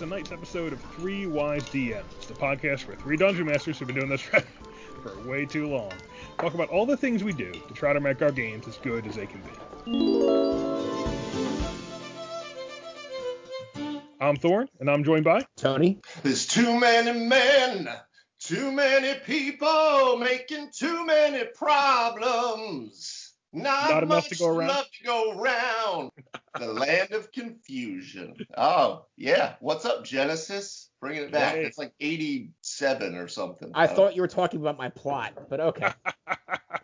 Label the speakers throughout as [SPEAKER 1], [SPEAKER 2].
[SPEAKER 1] tonight's episode of Three Wise DMs, the podcast where three dungeon masters who've been doing this for way too long talk about all the things we do to try to make our games as good as they can be. I'm Thorn, and I'm joined by
[SPEAKER 2] Tony.
[SPEAKER 3] There's too many men, too many people making too many problems. Not,
[SPEAKER 1] Not enough
[SPEAKER 3] much
[SPEAKER 1] to go around.
[SPEAKER 3] love to go around. the land of confusion. Oh, yeah. What's up, Genesis? Bringing it back.
[SPEAKER 1] Hey.
[SPEAKER 3] It's like 87 or something.
[SPEAKER 2] I oh. thought you were talking about my plot, but okay.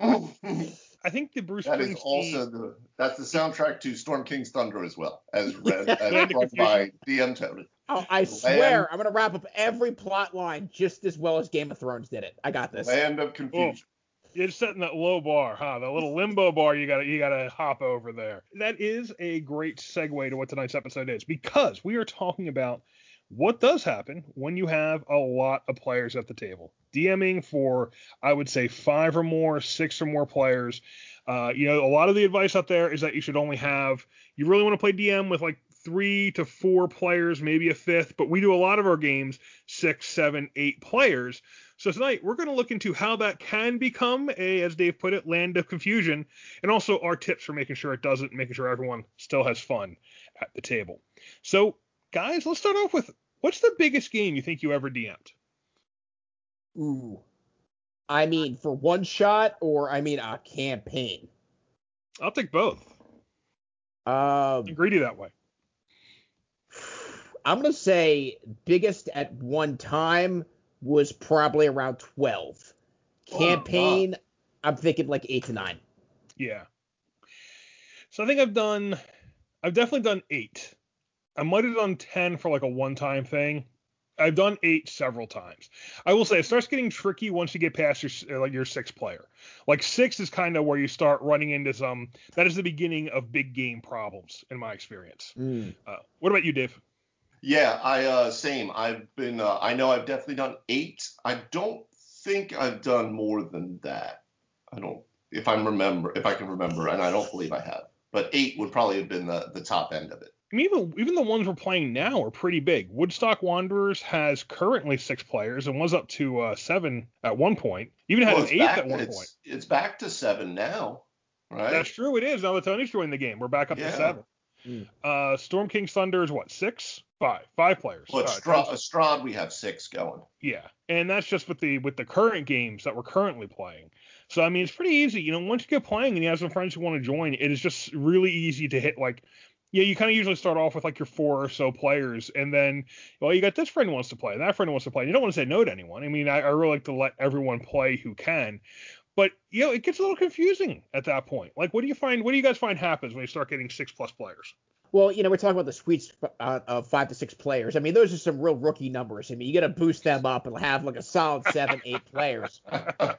[SPEAKER 1] I think the Bruce
[SPEAKER 3] that
[SPEAKER 1] Springsteen.
[SPEAKER 3] is also the that's the soundtrack to Storm King's Thunder as well, as read as run by DM Tony.
[SPEAKER 2] Oh, I swear, I'm gonna wrap up every plot line just as well as Game of Thrones did it. I got this.
[SPEAKER 3] Land of confusion. Oh.
[SPEAKER 1] You're setting that low bar, huh? That little limbo bar you gotta you gotta hop over there. That is a great segue to what tonight's episode is because we are talking about what does happen when you have a lot of players at the table. DMing for I would say five or more, six or more players. Uh, you know, a lot of the advice out there is that you should only have you really want to play DM with like three to four players, maybe a fifth, but we do a lot of our games six, seven, eight players. So tonight we're going to look into how that can become a, as Dave put it, land of confusion, and also our tips for making sure it doesn't, making sure everyone still has fun at the table. So guys, let's start off with what's the biggest game you think you ever DM'd?
[SPEAKER 2] Ooh. I mean, for one shot, or I mean, a campaign.
[SPEAKER 1] I'll take both.
[SPEAKER 2] Um,
[SPEAKER 1] greedy that way.
[SPEAKER 2] I'm gonna say biggest at one time was probably around 12.
[SPEAKER 3] Oh,
[SPEAKER 2] Campaign, I'm thinking like eight to nine.
[SPEAKER 1] Yeah. So I think I've done, I've definitely done eight. I might have done 10 for like a one time thing. I've done eight several times. I will say it starts getting tricky once you get past your like your six player. Like six is kind of where you start running into some. That is the beginning of big game problems in my experience.
[SPEAKER 2] Mm.
[SPEAKER 1] Uh, what about you, Dave?
[SPEAKER 3] Yeah, I uh same. I've been uh, I know I've definitely done eight. I don't think I've done more than that. I don't if I'm remember if I can remember, and I don't believe I have. But eight would probably have been the, the top end of it.
[SPEAKER 1] I mean, even even the ones we're playing now are pretty big. Woodstock Wanderers has currently six players and was up to uh, seven at one point. Even had
[SPEAKER 3] Well,
[SPEAKER 1] an
[SPEAKER 3] it's
[SPEAKER 1] eighth
[SPEAKER 3] back,
[SPEAKER 1] at one
[SPEAKER 3] it's,
[SPEAKER 1] point.
[SPEAKER 3] it's back to seven now, right?
[SPEAKER 1] That's true. It is now that Tony's joined the game. We're back up
[SPEAKER 3] Yeah.
[SPEAKER 1] to seven.
[SPEAKER 2] Mm.
[SPEAKER 1] Uh, Storm King's Thunder is what six, five, five players. Uh,
[SPEAKER 3] Stra-
[SPEAKER 1] that's-
[SPEAKER 3] Strahd, we have six going.
[SPEAKER 1] yeah, and that's just with the with the current games that we're currently playing. So I mean, it's pretty easy. You know, once you get playing and you have some friends who want to join, it is just really easy to hit like. Yeah, you kind of usually start off with like your four or so players, and then, well, you got this friend who wants to play, and that friend who wants to play. You don't want to say no to anyone. I mean, I, I really like to let everyone play who can, but you know, it gets a little confusing at that point. Like, what do you find? What do you guys find happens when you start getting six plus players?
[SPEAKER 2] Well, you know, we're talking about the sweet uh, of five to six players. I mean, those are some real rookie numbers. I mean, you got to boost them up and have like a solid seven, eight players. I,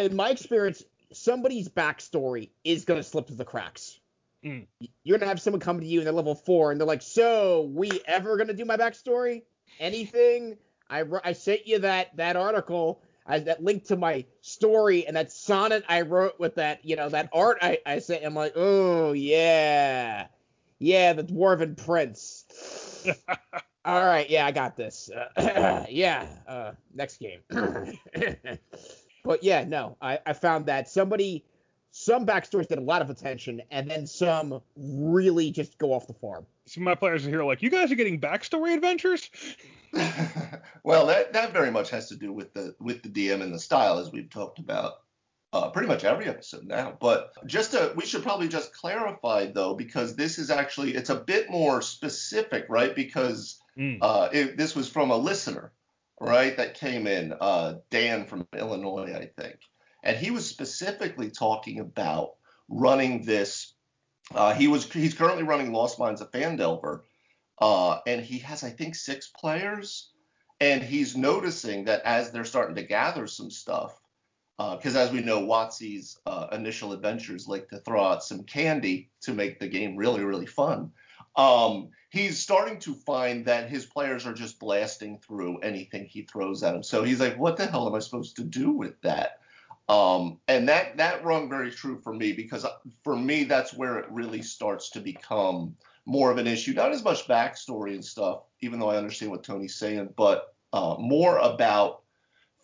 [SPEAKER 2] in my experience, somebody's backstory is going to slip through the cracks.
[SPEAKER 1] Mm.
[SPEAKER 2] You're going to have someone come to you and they're level four and they're like, "So, we ever going to do my backstory? Anything? I I sent you that that article." I, that link to my story and that sonnet I wrote with that, you know, that art I, I sent. I'm like, oh yeah, yeah, the dwarven prince. All right, yeah, I got this. Uh, yeah, uh, next game. but yeah, no, I, I found that somebody, some backstories get a lot of attention, and then some really just go off the farm.
[SPEAKER 1] Some of my players are here like, you guys are getting backstory adventures.
[SPEAKER 3] well, that that very much has to do with the with the DM and the style, as we've talked about uh, pretty much every episode now. But just to, we should probably just clarify though, because this is actually it's a bit more specific, right? Because
[SPEAKER 1] Mm.
[SPEAKER 3] uh, it, this was from a listener, right? That came in, uh, Dan from Illinois, I think, and he was specifically talking about running this. Uh, he was he's currently running Lost Mines of Phandelver, uh, and he has I think six players, and he's noticing that as they're starting to gather some stuff, because as we know, WotC's uh, initial adventures like to throw out some candy to make the game really really fun. Um, he's starting to find that his players are just blasting through anything he throws at him. So he's like, what the hell am I supposed to do with that? Um, and that that rung very true for me because uh, for me that's where it really starts to become more of an issue. Not as much backstory and stuff, even though I understand what Tony's saying, but uh, more about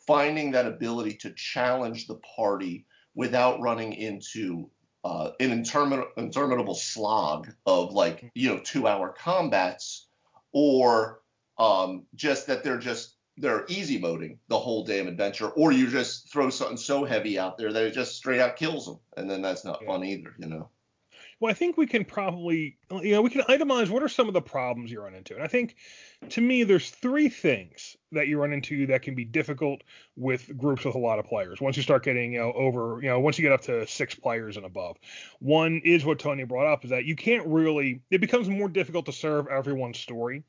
[SPEAKER 3] finding that ability to challenge the party without running into uh, an intermin- interminable slog of like you know two hour combats or um, just that they're just they're easy moding the whole damn adventure, or you just throw something so heavy out there that it just straight out kills them, and then that's not yeah. fun either, you know.
[SPEAKER 1] Well, I think we can probably, you know, we can itemize what are some of the problems you run into. And I think to me, there's three things that you run into that can be difficult with groups with a lot of players. Once you start getting, you know, over, you know, once you get up to six players and above. One is what Tony brought up is that you can't really, it becomes more difficult to serve everyone's story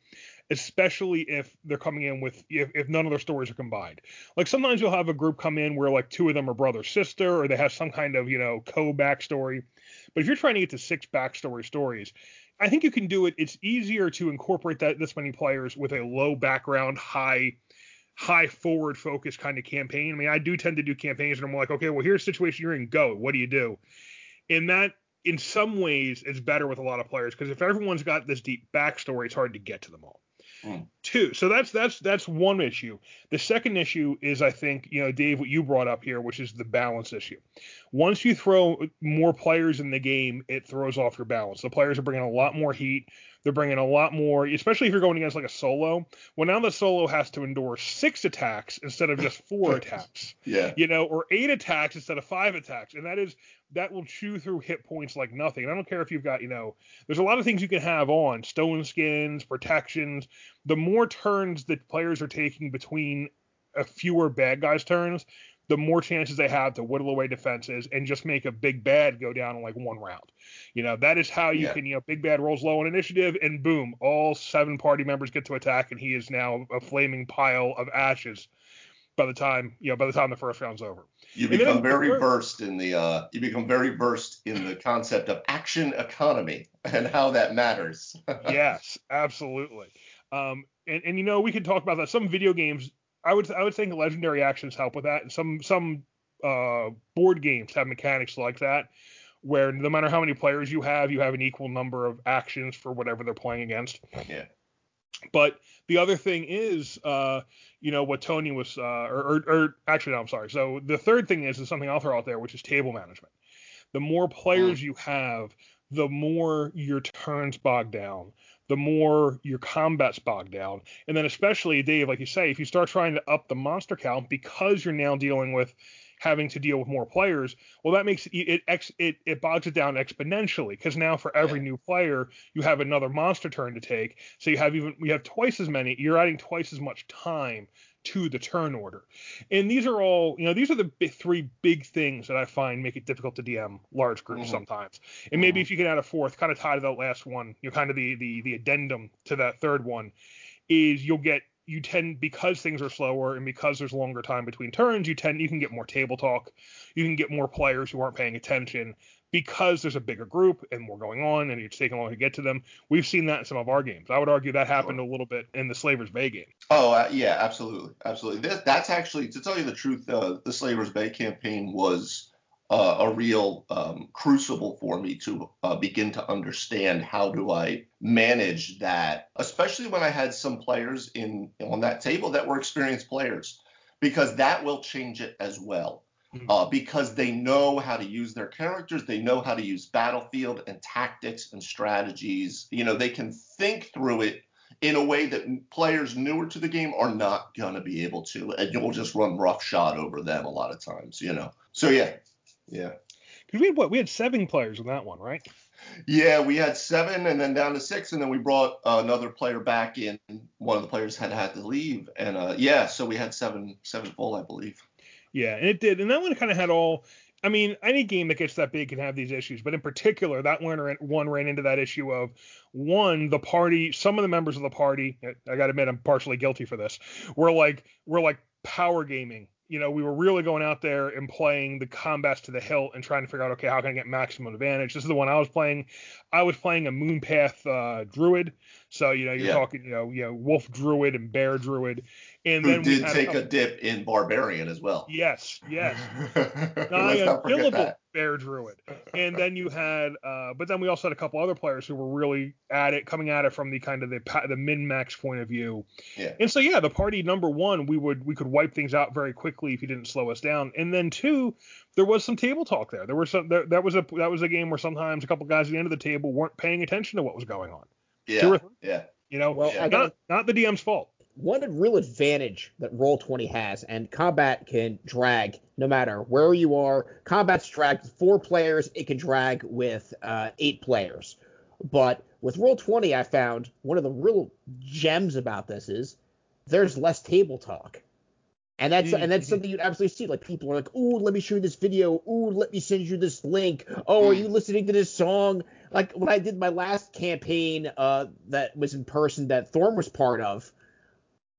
[SPEAKER 1] especially if they're coming in with if, if none of their stories are combined. Like sometimes you'll have a group come in where like two of them are brother sister or they have some kind of you know co backstory. But if you're trying to get to six backstory stories, I think you can do it. It's easier to incorporate that this many players with a low background, high high forward focus kind of campaign. I mean, I do tend to do campaigns and I'm like, okay, well here's a situation you're in, go. What do you do? And that in some ways is better with a lot of players because if everyone's got this deep backstory, it's hard to get to them all. Mm. Two. So that's that's that's one issue. The second issue is I think, you know, Dave, what you brought up here, which is the balance issue. Once you throw more players in the game, it throws off your balance. The players are bringing a lot more heat. They're bringing a lot more, especially if you're going against like a solo. Well, now the solo has to endure six attacks instead of just four attacks.
[SPEAKER 3] Yeah.
[SPEAKER 1] You know, or eight attacks instead of five attacks, and that is that will chew through hit points like nothing. And I don't care if you've got, you know, there's a lot of things you can have on stone skins, protections. The more turns that players are taking between a fewer bad guys turns, the more chances they have to whittle away defenses and just make a big bad go down in like one round. You know, that is how you yeah. can, you know, big bad rolls low on initiative and boom, all seven party members get to attack and he is now a flaming pile of ashes by the time, you know, by the time the first round's over.
[SPEAKER 3] You become very versed in the uh you become very versed in the concept of action economy and how that matters.
[SPEAKER 1] yes, absolutely. Um and, and you know, we could talk about that. Some video games I would I would think legendary actions help with that. And some some uh, board games have mechanics like that, where no matter how many players you have, you have an equal number of actions for whatever they're playing against.
[SPEAKER 3] Yeah.
[SPEAKER 1] But the other thing is, uh, you know, what Tony was, uh, or, or, or, actually, no, I'm sorry. So the third thing is, is something I'll throw out there, which is table management. The more players mm. you have, the more your turns bog down, the more your combat's bogged down. And then especially, Dave, like you say, if you start trying to up the monster count because you're now dealing with having to deal with more players, well, that makes it it it, it bogs it down exponentially because now for every new player you have another monster turn to take, so you have even you have twice as many. You're adding twice as much time to the turn order. And these are all, you know, these are the big, three big things that I find make it difficult to DM large groups mm-hmm. sometimes. And maybe mm-hmm. if you can add a fourth, kind of tie to that last one, you know, kind of the the the addendum to that third one, is you'll get you tend because things are slower and because there's longer time between turns, you tend you can get more table talk, you can get more players who aren't paying attention because there's a bigger group and more going on and it's taking longer to get to them. We've seen that in some of our games. I would argue that happened sure. a little bit in the Slavers Bay game.
[SPEAKER 3] Oh uh, yeah, absolutely, absolutely. That, that's actually to tell you the truth, uh, the Slavers Bay campaign was uh, a real um, crucible for me to uh, begin to understand how do I manage that, especially when I had some players in on that table that were experienced players, because that will change it as well. Mm-hmm. Uh, because they know how to use their characters, they know how to use battlefield and tactics and strategies. You know, they can think through it in a way that players newer to the game are not gonna be able to, and you'll just run roughshod over them a lot of times. You know, so yeah, yeah.
[SPEAKER 1] Because we had what? We had seven players in that one, right?
[SPEAKER 3] Yeah, we had seven, and then down to six, and then we brought uh, another player back in. One of the players had had to leave, and uh, yeah, so we had seven, seven full, I believe.
[SPEAKER 1] Yeah, and it did. And that one kind of had all. I mean, any game that gets that big can have these issues, but in particular, that one, one ran into that issue of one, the party, some of the members of the party, I got to admit, I'm partially guilty for this, were like, were like power gaming. You know, we were really going out there and playing the combats to the hilt and trying to figure out, okay, how can I get maximum advantage? This is the one I was playing. I was playing a Moonpath uh, Druid, so you know, you're yeah. talking, you know, you know, Wolf Druid and Bear Druid, And
[SPEAKER 3] Who
[SPEAKER 1] then we
[SPEAKER 3] did take a,
[SPEAKER 1] couple-
[SPEAKER 3] dip in Barbarian as well.
[SPEAKER 1] yes, yes. Unkillable bear druid. And then you had, uh, but then we also had a couple other players who were really at it, coming at it from the kind of the the min max point of view.
[SPEAKER 3] Yeah.
[SPEAKER 1] And so yeah, the party number one, we would we could wipe things out very quickly if you didn't slow us down. And then two, there was some table talk there. There was some there, that was a that was a game where sometimes a couple guys at the end of the table weren't paying attention to what was going on.
[SPEAKER 3] Yeah.
[SPEAKER 1] Two.
[SPEAKER 3] Yeah.
[SPEAKER 1] You know,
[SPEAKER 2] Well,
[SPEAKER 3] Yeah.
[SPEAKER 2] I got
[SPEAKER 1] not not the DM's fault.
[SPEAKER 2] one real advantage that Roll20 has, and combat can drag no matter where you are. Combat's dragged with four players, it can drag with uh, eight players. But with Roll20, I found one of the real gems about this is there's less table talk. And that's and that's
[SPEAKER 1] Mhm.
[SPEAKER 2] something you'd absolutely see. Like people are like, "Ooh, let me show you this video. Ooh, let me send you this link. Oh, are you listening to this song?" Like when I did my last campaign, uh, that was in person that Thorn was part of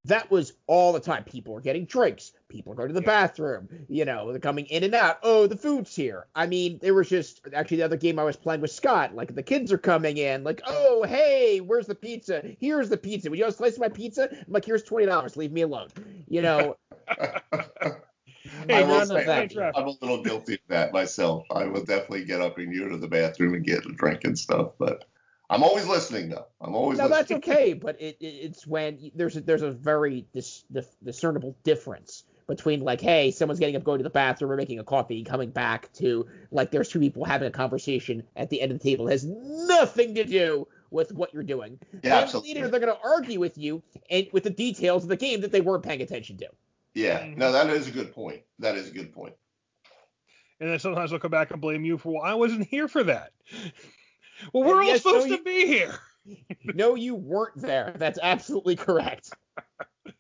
[SPEAKER 2] that was all the time. People are getting drinks. People are going to the bathroom. You know, they're coming in and out. Oh, the food's here. I mean, there was just actually the other game I was playing with Scott. Like the kids are coming in. Like, oh, hey, where's the pizza? Here's the pizza. Would you want a slice of my pizza? I'm like, here's twenty dollars. Leave me alone. You know,
[SPEAKER 1] Hey,
[SPEAKER 3] I will say,
[SPEAKER 2] that,
[SPEAKER 3] I'm a little guilty of that myself. I will definitely get up and go to the bathroom and get a drink and stuff, but I'm always listening though. I'm always listening.
[SPEAKER 2] no, that's okay. But it, it it's when there's a, there's a very dis, dis, discernible difference between like, hey, someone's getting up, going to the bathroom, or making a coffee, coming back to like there's two people having a conversation at the end of the table. It has nothing to do with what you're doing.
[SPEAKER 3] Yeah,
[SPEAKER 2] and
[SPEAKER 3] absolutely.
[SPEAKER 2] later they're going to argue with you and with the details of the game that they weren't paying attention to.
[SPEAKER 3] Yeah,
[SPEAKER 1] Mhm.
[SPEAKER 3] no, that is a good point. That is a good point.
[SPEAKER 1] And then sometimes they'll come back and blame you for, well, I wasn't here for that. Well, we're all
[SPEAKER 2] Yes, no,
[SPEAKER 1] supposed
[SPEAKER 2] you-
[SPEAKER 1] to be here.
[SPEAKER 2] no, you weren't there. That's absolutely correct.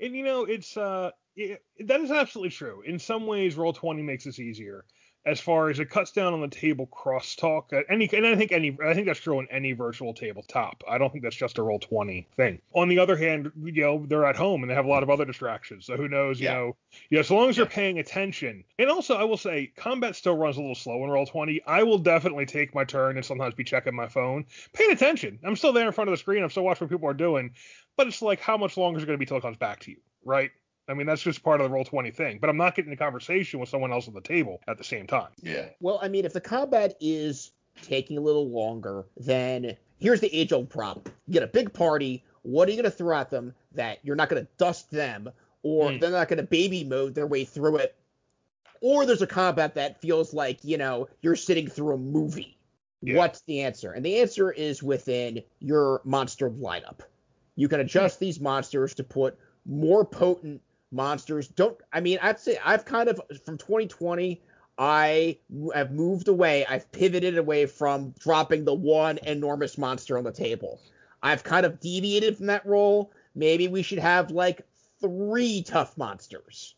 [SPEAKER 1] And you know, it's uh, it, that is absolutely true. In some ways, roll twenty makes this easier, as far as it cuts down on the table crosstalk. Uh, Any, and I think any, I think that's true in any virtual tabletop. I don't think that's just a roll twenty thing. On the other hand, you know, they're at home and they have a lot of other distractions. So who knows? You
[SPEAKER 3] Yeah.
[SPEAKER 1] know, yeah. So long as
[SPEAKER 3] Yeah.
[SPEAKER 1] they're paying attention. And also, I will say, combat still runs a little slow in roll twenty. I will definitely take my turn and sometimes be checking my phone, paying attention. I'm still there in front of the screen. I'm still watching what people are doing. But it's like, how much longer is it going to be till it comes back to you, right? I mean, that's just part of the roll twenty thing. But I'm not getting a conversation with someone else at the table at the same time.
[SPEAKER 3] Yeah.
[SPEAKER 2] Well, I mean, if the combat is taking a little longer, then here's the age old problem. You get a big party. What are you going to throw at them that you're not going to dust them, or
[SPEAKER 1] Hmm.
[SPEAKER 2] they're not going to baby mode their way through it? Or there's a combat that feels like, you know, you're sitting through a movie.
[SPEAKER 1] Yeah.
[SPEAKER 2] What's the answer? And the answer is within your monster lineup. You can adjust these monsters to put more potent monsters. Don't I mean I'd say I've kind of from 2020 I have moved away. I've pivoted away from dropping the one enormous monster on the table. I've kind of deviated from that role. Maybe we should have like three tough monsters,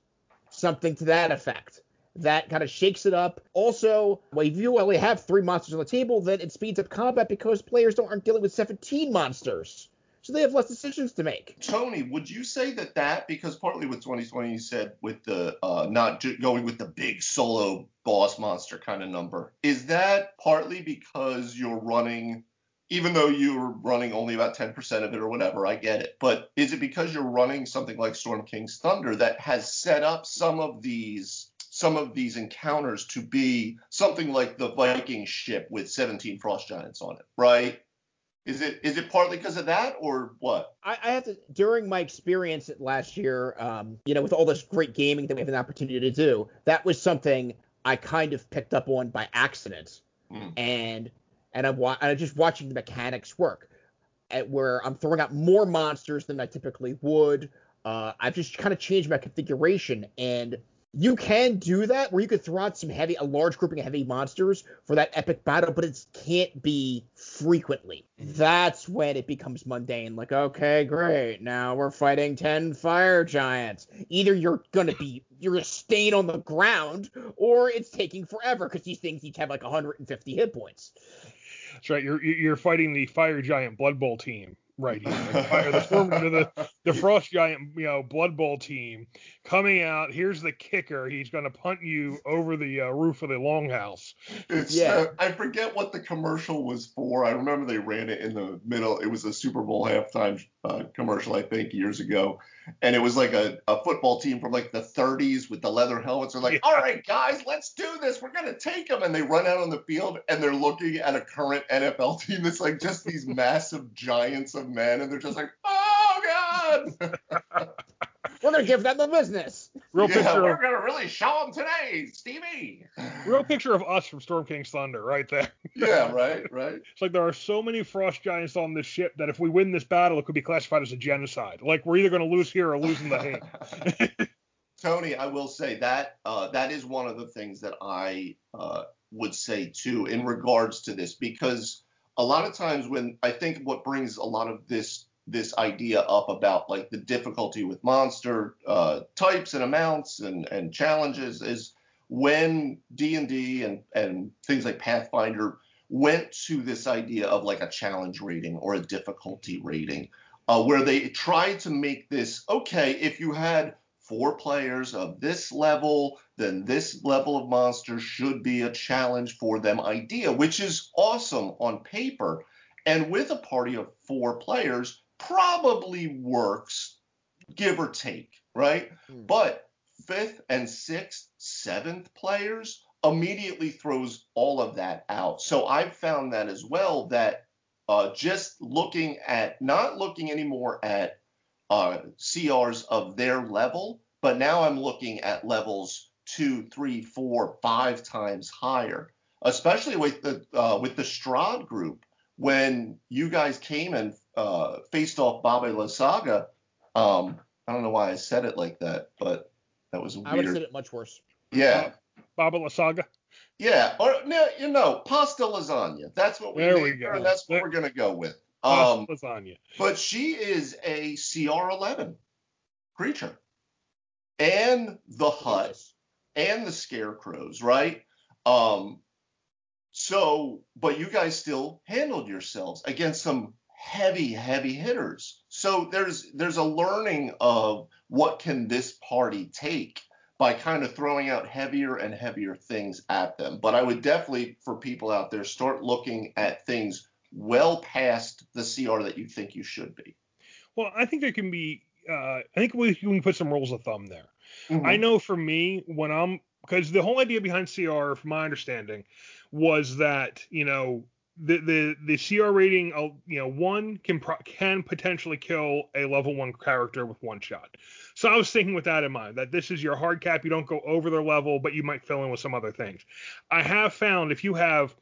[SPEAKER 2] something to that effect. That kind of shakes it up. Also, well, if you only have three monsters on the table, then it speeds up combat because players don't aren't dealing with 17 monsters, so they have less decisions to make.
[SPEAKER 3] Tony, would you say that that because partly with 2020 you said with the uh, not going with the big solo boss monster kind of number, is that partly because you're running, even though you're running only about 10% of it or whatever, I get it, but is it because you're running something like Storm King's Thunder that has set up some of these some of these encounters to be something like the Viking ship with 17 frost giants on it, right? Is it is it partly because of that or what?
[SPEAKER 2] I, I have to during my experience at last year, um, you know, with all this great gaming that we have an opportunity to do, that was something I kind of picked up on by accident,
[SPEAKER 3] Mm.
[SPEAKER 2] and and I'm, wa- I'm just watching the mechanics work, at where I'm throwing out more monsters than I typically would. Uh, I've just kind of changed my configuration, and you can do that where you could throw out some heavy, a large grouping of heavy monsters for that epic battle, but it can't be frequently. Mm-hmm. That's when it becomes mundane. Like, okay, great, now we're fighting ten fire giants. Either you're gonna be you're gonna stain on the ground, or it's taking forever because these things each have like 150 hit points.
[SPEAKER 1] That's right. You're you're fighting the Fire Giant Blood Bowl team right here. The, fire, the, storm, the, the Frost Giant, you know, Blood Bowl team coming out. Here's the kicker. He's going to punt you over the uh, roof of the longhouse.
[SPEAKER 3] It's,
[SPEAKER 2] Yeah.
[SPEAKER 3] uh, I forget what the commercial was for. I remember they ran it in the middle. It was a Super Bowl halftime uh, commercial, I think, years ago. And it was like a, a football team from like the 30s with the leather helmets. They're like,
[SPEAKER 1] Yeah.
[SPEAKER 3] all right, guys, let's do this. We're going to take them. And they run out on the field and they're looking at a current NFL team that's like just these massive giants of men. And they're just like, God.
[SPEAKER 2] We're gonna give them the business.
[SPEAKER 1] Real
[SPEAKER 3] yeah,
[SPEAKER 1] picture
[SPEAKER 3] we're
[SPEAKER 1] of
[SPEAKER 3] going to really show them today, Stevie.
[SPEAKER 1] real picture of us from Storm King's Thunder right there.
[SPEAKER 3] yeah, right, right.
[SPEAKER 1] It's like there are so many Frost Giants on this ship that if we win this battle, it could be classified as a genocide. Like we're either going to lose here or lose in the Hague.
[SPEAKER 3] Tony, I will say that uh, that is one of the things that I uh, would say too in regards to this because a lot of times when I think what brings a lot of this this idea up about like the difficulty with monster uh, types and amounts and and challenges is when D&D and and things like Pathfinder went to this idea of like a challenge rating or a difficulty rating uh, where they tried to make this okay if you had four players of this level, then this level of monster should be a challenge for them idea, which is awesome on paper. And with a party of four players, probably works, give or take, right?
[SPEAKER 2] Hmm.
[SPEAKER 3] But fifth and sixth, seventh players immediately throws all of that out. So I've found that as well that uh, just looking at, not looking anymore at uh, CRs of their level, but now I'm looking at levels two, three, four, five times higher. Especially with the uh, with the Strahd group, when you guys came and uh, faced off Baba La Saga. Um, I don't know why I said it like that, but that was weird.
[SPEAKER 2] I would have said it much worse.
[SPEAKER 3] Yeah,
[SPEAKER 1] Baba La Saga.
[SPEAKER 3] yeah, or no, you know, pasta lasagna. That's what we
[SPEAKER 1] There we go.
[SPEAKER 3] that's what
[SPEAKER 1] There-
[SPEAKER 3] we're gonna go with.
[SPEAKER 1] Pasta
[SPEAKER 3] Um,
[SPEAKER 1] lasagna.
[SPEAKER 3] but she is a CR11 creature, and the hut, and the scarecrows, right? Um, so, but you guys still handled yourselves against some heavy, heavy hitters. So there's there's a learning of what can this party take by kind of throwing out heavier and heavier things at them. But I would definitely, for people out there, start looking at things well past the CR that you think you should be.
[SPEAKER 1] Well, I think there can be. Uh, I think we can put some rules of thumb there.
[SPEAKER 3] Mm-hmm.
[SPEAKER 1] I know for me, when I'm because the whole idea behind CR, from my understanding, was that you know the the the CR rating, uh, you know, one can pro- can potentially kill a level one character with one shot. So I was thinking with that in mind that this is your hard cap. You don't go over their level, but you might fill in with some other things. I have found if you have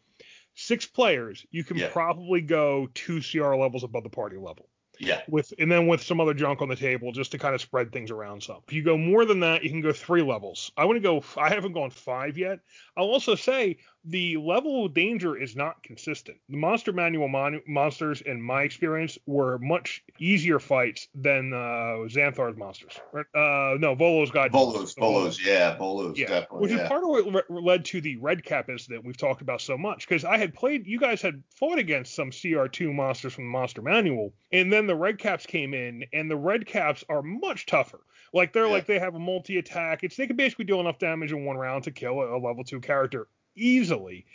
[SPEAKER 1] six players, you can
[SPEAKER 3] Yeah.
[SPEAKER 1] probably go two CR levels above the party level
[SPEAKER 3] Yeah.
[SPEAKER 1] with and then with some other junk on the table just to kind of spread things around some. If you go more than that, you can go three levels. I want to go. I haven't gone five yet. I'll also say the level of danger is not consistent. The monster manual mon- monsters, in my experience, were much easier fights than uh, Xanathar's monsters. Uh, no, Volo's to Volo's,
[SPEAKER 3] bolos, yeah, Volo's,
[SPEAKER 1] Yeah,
[SPEAKER 3] definitely.
[SPEAKER 1] which
[SPEAKER 3] yeah.
[SPEAKER 1] is part of what re- led to the red cap incident we've talked about so much. Because I had played, you guys had fought against some CR2 monsters from the Monster Manual, and then the red caps came in, and the red caps are much tougher. Like they're
[SPEAKER 3] Yeah.
[SPEAKER 1] like they have a multi attack. It's they can basically do enough damage in one round to kill a, a level two character easily.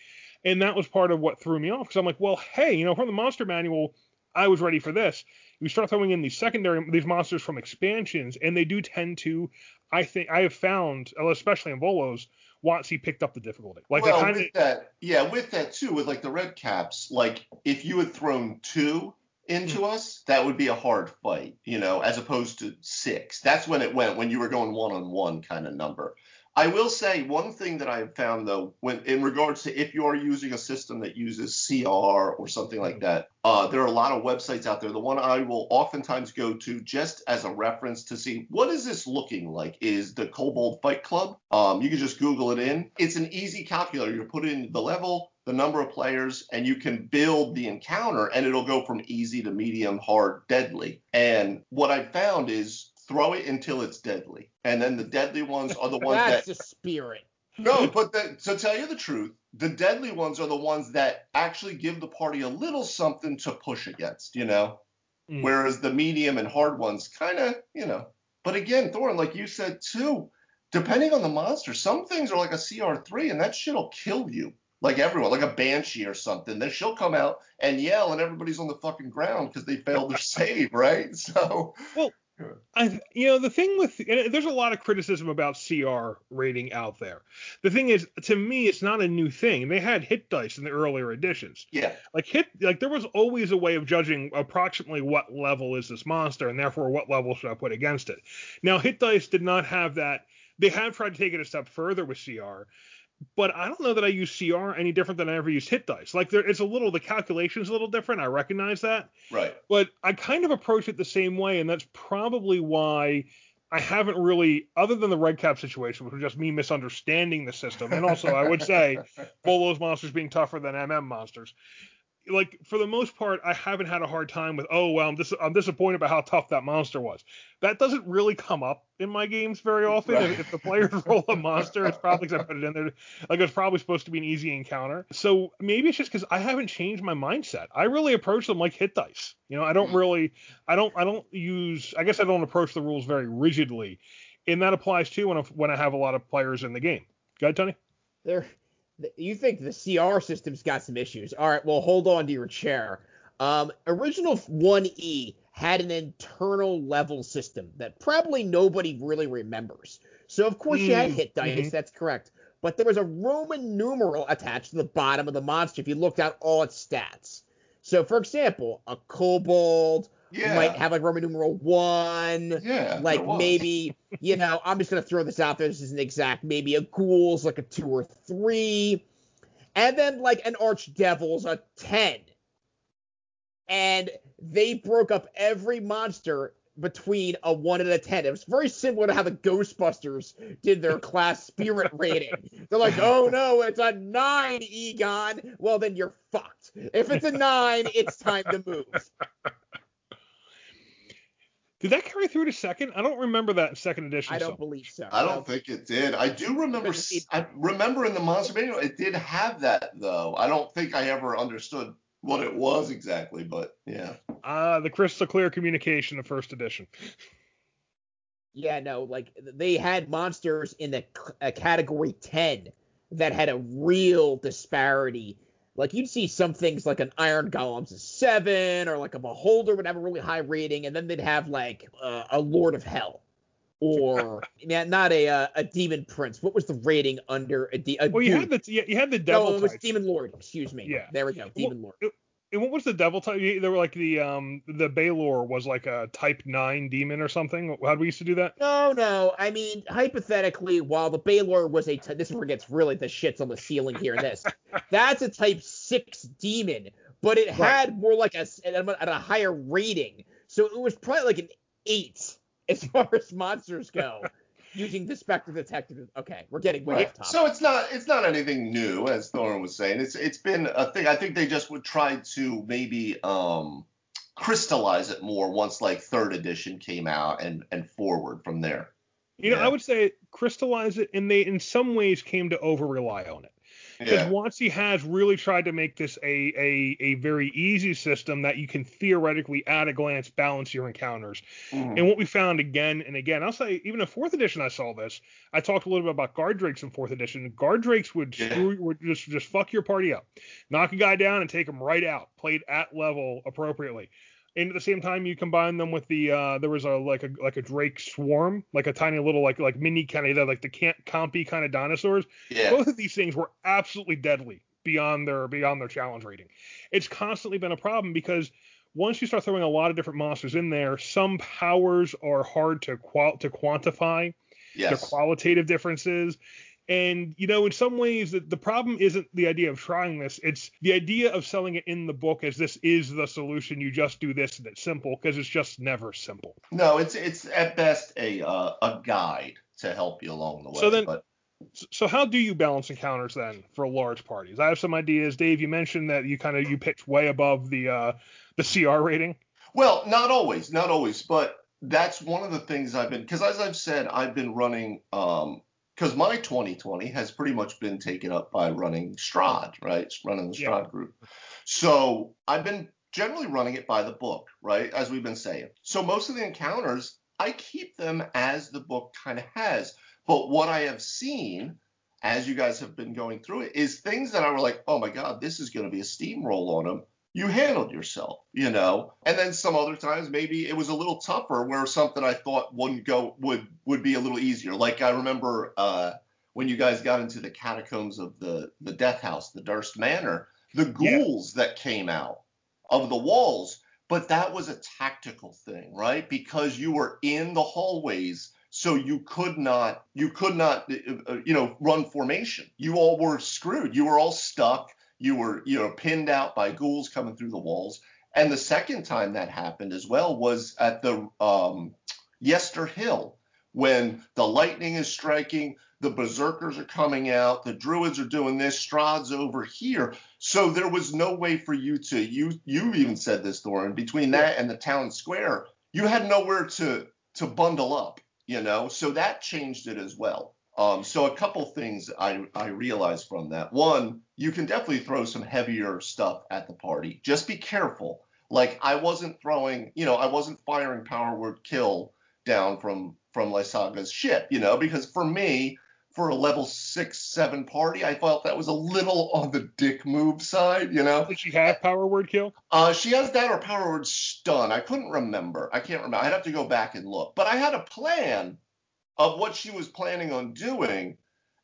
[SPEAKER 1] And that was part of what threw me off because I'm like, well, hey, you know, from the Monster Manual, I was ready for this. You start throwing in these secondary these monsters from expansions, and they do tend to. I think I have found, especially in Volos, WotC picked up the difficulty. Like
[SPEAKER 3] well,
[SPEAKER 1] kind of
[SPEAKER 3] with that, yeah, with that too, with like the red caps, like if you had thrown two into
[SPEAKER 1] Hmm.
[SPEAKER 3] us, that would be a hard fight, you know, as opposed to six. That's when it went when you were going one on one kind of number. I will say one thing that I have found though, when in regards to if you are using a system that uses CR or something like that, uh, there are a lot of websites out there. The one I will oftentimes go to just as a reference to see what is this looking like is the Kobold Fight Club. Um, you can just Google it in. It's an easy calculator. You put in the level, the number of players, and you can build the encounter, and it'll go from easy to medium, hard, deadly. And what I found is throw it until it's deadly, and then the deadly ones are the ones
[SPEAKER 2] That's
[SPEAKER 3] that
[SPEAKER 2] the spirit.
[SPEAKER 3] no, but the, to tell you the truth, the deadly ones are the ones that actually give the party a little something to push against, you know? Mm. Whereas the medium and hard ones kind of, you know. But again, Thorin, like you said too, depending on the monster, some things are like a CR3 and that shit'll kill you. Like everyone, like a banshee or something. Then she'll come out and yell, and everybody's on the fucking ground because they failed their save, right? So.
[SPEAKER 1] Well, I, you know, the thing with there's a lot of criticism about CR rating out there. The thing is, to me, it's not a new thing. They had hit dice in the earlier editions.
[SPEAKER 3] Yeah.
[SPEAKER 1] Like hit, like there was always a way of judging approximately what level is this monster, and therefore what level should I put against it. Now, hit dice did not have that. They have tried to take it a step further with CR, but I don't know that I use CR any different than I ever used hit dice. Like there, it's a little the calculation's a little different. I recognize that.
[SPEAKER 3] Right.
[SPEAKER 1] But I kind of approach it the same way, and that's probably why I haven't really, other than the red cap situation, which was just me misunderstanding the system, and also I would say Volo's monsters being tougher than MM monsters like for the most part, I haven't had a hard time with. Oh well, I'm dis- I'm disappointed about how tough that monster was. That doesn't really come up in my games very often. Right. If, if, the players roll a monster, it's probably because I put it in there. Like it's probably supposed to be an easy encounter. So maybe it's just because I haven't changed my mindset. I really approach them like hit dice. You know, I don't mm-hmm. really, I don't, I don't use. I guess I don't approach the rules very rigidly, and that applies too when I, when I have a lot of players in the game. Go ahead, Tony.
[SPEAKER 2] There, you think the CR system's got some issues. All right, well, hold on to your chair. Um, original 1E had an internal level system that probably nobody really remembers. So, of course, mm, you had hmm, hit dice, mm-hmm. that's correct. But there was a Roman numeral attached to the bottom of the monster if you looked at all its stats. So, for example, a kobold, yeah. might have like Roman numeral one.
[SPEAKER 3] Yeah.
[SPEAKER 2] Like maybe, you know, I'm just gonna throw this out there. This isn't exact. Maybe a ghoul's like a two or three. And then like an archdevil's a ten. And they broke up every monster between a one and a ten. It was very similar to how the Ghostbusters did their class spirit rating. They're like, oh no, it's a nine, Egon. Well, then you're fucked. If it's a nine, it's time to move.
[SPEAKER 1] Did that carry through to second? I don't remember that in second edition.
[SPEAKER 2] I don't so. believe so.
[SPEAKER 3] I don't think it did. I do remember. I remember in the Monster Manual it did have that though. I don't think I ever understood what it was exactly, but yeah.
[SPEAKER 1] Uh the crystal clear communication of first edition.
[SPEAKER 2] Yeah, no, like they had monsters in the uh, category 10 that had a real disparity like you'd see some things like an Iron Golem's a seven, or like a Beholder would have a really high rating, and then they'd have like uh, a Lord of Hell, or yeah, not a uh, a Demon Prince. What was the rating under a, de- a
[SPEAKER 1] Well, you had the you had the Devil.
[SPEAKER 2] No, it was Demon Lord. Excuse me.
[SPEAKER 1] Yeah.
[SPEAKER 2] There we go. Demon well,
[SPEAKER 1] Lord. And what was the devil type? They were like the um the Balor was like a type nine demon or something. How did we used to do that?
[SPEAKER 2] No, no. I mean, hypothetically, while the Balor was a t- this is where it gets really the shits on the ceiling here. This that's a type six demon, but it had right. more like a at a higher rating, so it was probably like an eight as far as monsters go using the Spectre detective. Okay, we're getting way right. off topic.
[SPEAKER 3] So it's not it's not anything new, as Thorin was saying. It's it's been a thing. I think they just would try to maybe um crystallize it more once like third edition came out and and forward from there.
[SPEAKER 1] You know, I would say crystallize it, and they in some ways came to over rely on it because yeah. WotC has really tried to make this a, a a very easy system that you can theoretically at a glance balance your encounters. Mm. And what we found again and again, I'll say even in fourth edition I saw this. I talked a little bit about guard drakes in fourth edition. Guard drakes would yeah. screw would just just fuck your party up, knock a guy down and take him right out, played at level appropriately and at the same time you combine them with the uh there was a like a like a drake swarm like a tiny little like like mini kind of like the can't compy kind of dinosaurs
[SPEAKER 3] yeah.
[SPEAKER 1] both of these things were absolutely deadly beyond their beyond their challenge rating it's constantly been a problem because once you start throwing a lot of different monsters in there some powers are hard to qual to quantify
[SPEAKER 3] yes.
[SPEAKER 1] the qualitative differences and you know, in some ways, the, the problem isn't the idea of trying this; it's the idea of selling it in the book as this is the solution. You just do this and it's simple because it's just never simple.
[SPEAKER 3] No, it's it's at best a uh, a guide to help you along the way.
[SPEAKER 1] So then,
[SPEAKER 3] but...
[SPEAKER 1] so how do you balance encounters then for large parties? I have some ideas. Dave, you mentioned that you kind of you pitch way above the uh, the CR rating.
[SPEAKER 3] Well, not always, not always, but that's one of the things I've been because as I've said, I've been running um, because my 2020 has pretty much been taken up by running Strahd, right? It's running the Strahd yeah. group. So I've been generally running it by the book, right? As we've been saying. So most of the encounters, I keep them as the book kind of has. But what I have seen as you guys have been going through it is things that I were like, oh my God, this is going to be a steamroll on them. You handled yourself, you know. And then some other times maybe it was a little tougher where something I thought wouldn't go would would be a little easier. Like I remember uh, when you guys got into the catacombs of the the death house, the Durst Manor, the ghouls yeah. that came out of the walls, but that was a tactical thing, right? Because you were in the hallways so you could not you could not uh, uh, you know run formation you all were screwed you were all stuck you were you know pinned out by ghouls coming through the walls and the second time that happened as well was at the um, Yester Hill when the lightning is striking, the berserkers are coming out, the druids are doing this, Strahd's over here. So there was no way for you to you you even said this, Thorin, between that and the town square, you had nowhere to to bundle up you know, so that changed it as well. Um, so a couple things I, I realized from that. One, you can definitely throw some heavier stuff at the party. Just be careful. Like I wasn't throwing, you know, I wasn't firing power word kill down from from Lysaga's ship, you know, because for me, for a level six, seven party, I felt that was a little on the dick move side, you know.
[SPEAKER 1] Did she have power word kill?
[SPEAKER 3] Uh, she has that or power word stun. I couldn't remember. I can't remember. I'd have to go back and look. But I had a plan of what she was planning on doing,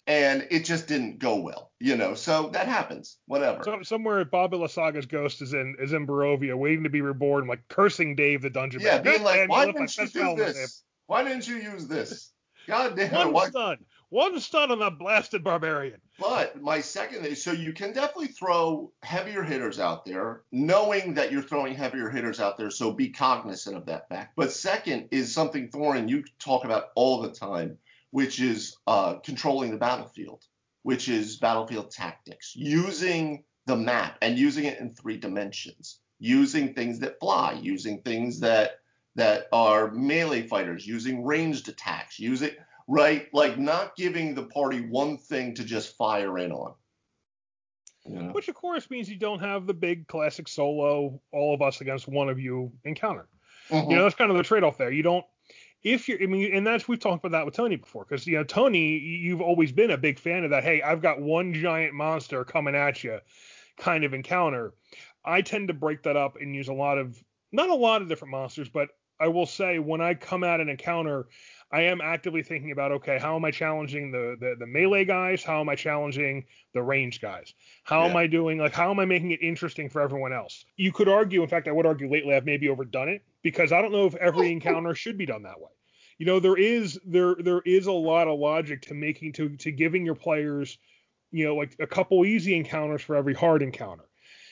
[SPEAKER 3] and it just didn't go well, you know. So that happens. Whatever.
[SPEAKER 1] So somewhere Bobby Lysaga's ghost is in is in Barovia, waiting to be reborn, like cursing Dave the dungeon.
[SPEAKER 3] Yeah, being like, why didn't you do this? Why didn't you use this? God damn it. Why?
[SPEAKER 1] stun. One stun on that blasted barbarian.
[SPEAKER 3] But my second, is so you can definitely throw heavier hitters out there, knowing that you're throwing heavier hitters out there. So be cognizant of that fact. But second is something Thorin you talk about all the time, which is uh, controlling the battlefield, which is battlefield tactics, using the map and using it in three dimensions, using things that fly, using things that that are melee fighters, using ranged attacks, using right? Like not giving the party one thing to just fire in on.
[SPEAKER 1] Which of course means you don't have the big classic solo all of us against one of you encounter. Mm-hmm. You know, that's kind of the trade-off there. You don't if you're I mean and that's we've talked about that with Tony before because you know Tony you've always been a big fan of that hey I've got one giant monster coming at you kind of encounter. I tend to break that up and use a lot of not a lot of different monsters but I will say when I come at an encounter I am actively thinking about okay, how am I challenging the the, the melee guys? How am I challenging the range guys? How yeah. am I doing like how am I making it interesting for everyone else? You could argue, in fact, I would argue lately I've maybe overdone it because I don't know if every encounter should be done that way. You know, there is there there is a lot of logic to making to to giving your players, you know, like a couple easy encounters for every hard encounter.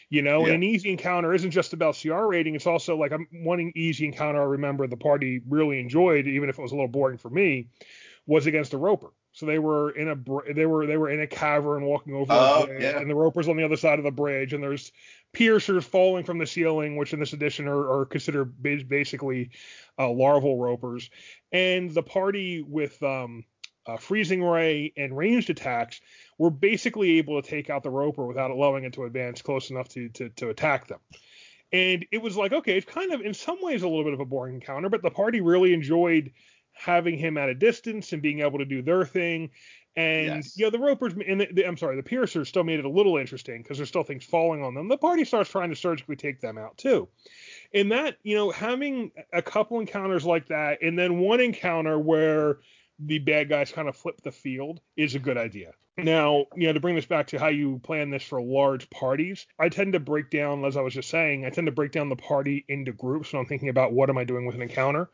[SPEAKER 1] You know, yeah. and an easy encounter isn't just about CR rating. It's also like I'm one easy encounter I remember the party really enjoyed, even if it was a little boring for me, was against a roper. So they were in a they were they were in a cavern walking over
[SPEAKER 3] oh,
[SPEAKER 1] bridge,
[SPEAKER 3] yeah.
[SPEAKER 1] and the ropers on the other side of the bridge, and there's piercers falling from the ceiling, which in this edition are, are considered basically uh, larval ropers, and the party with um, uh, freezing ray and ranged attacks were basically able to take out the roper without allowing it to advance close enough to, to, to attack them. And it was like, okay, it's kind of in some ways a little bit of a boring encounter, but the party really enjoyed having him at a distance and being able to do their thing. And yes. you know, the ropers and the, the, I'm sorry, the piercers still made it a little interesting because there's still things falling on them. The party starts trying to surgically take them out too. And that, you know, having a couple encounters like that, and then one encounter where the bad guys kind of flip the field is a good idea. Now, you know, to bring this back to how you plan this for large parties, I tend to break down, as I was just saying, I tend to break down the party into groups when I'm thinking about what am I doing with an encounter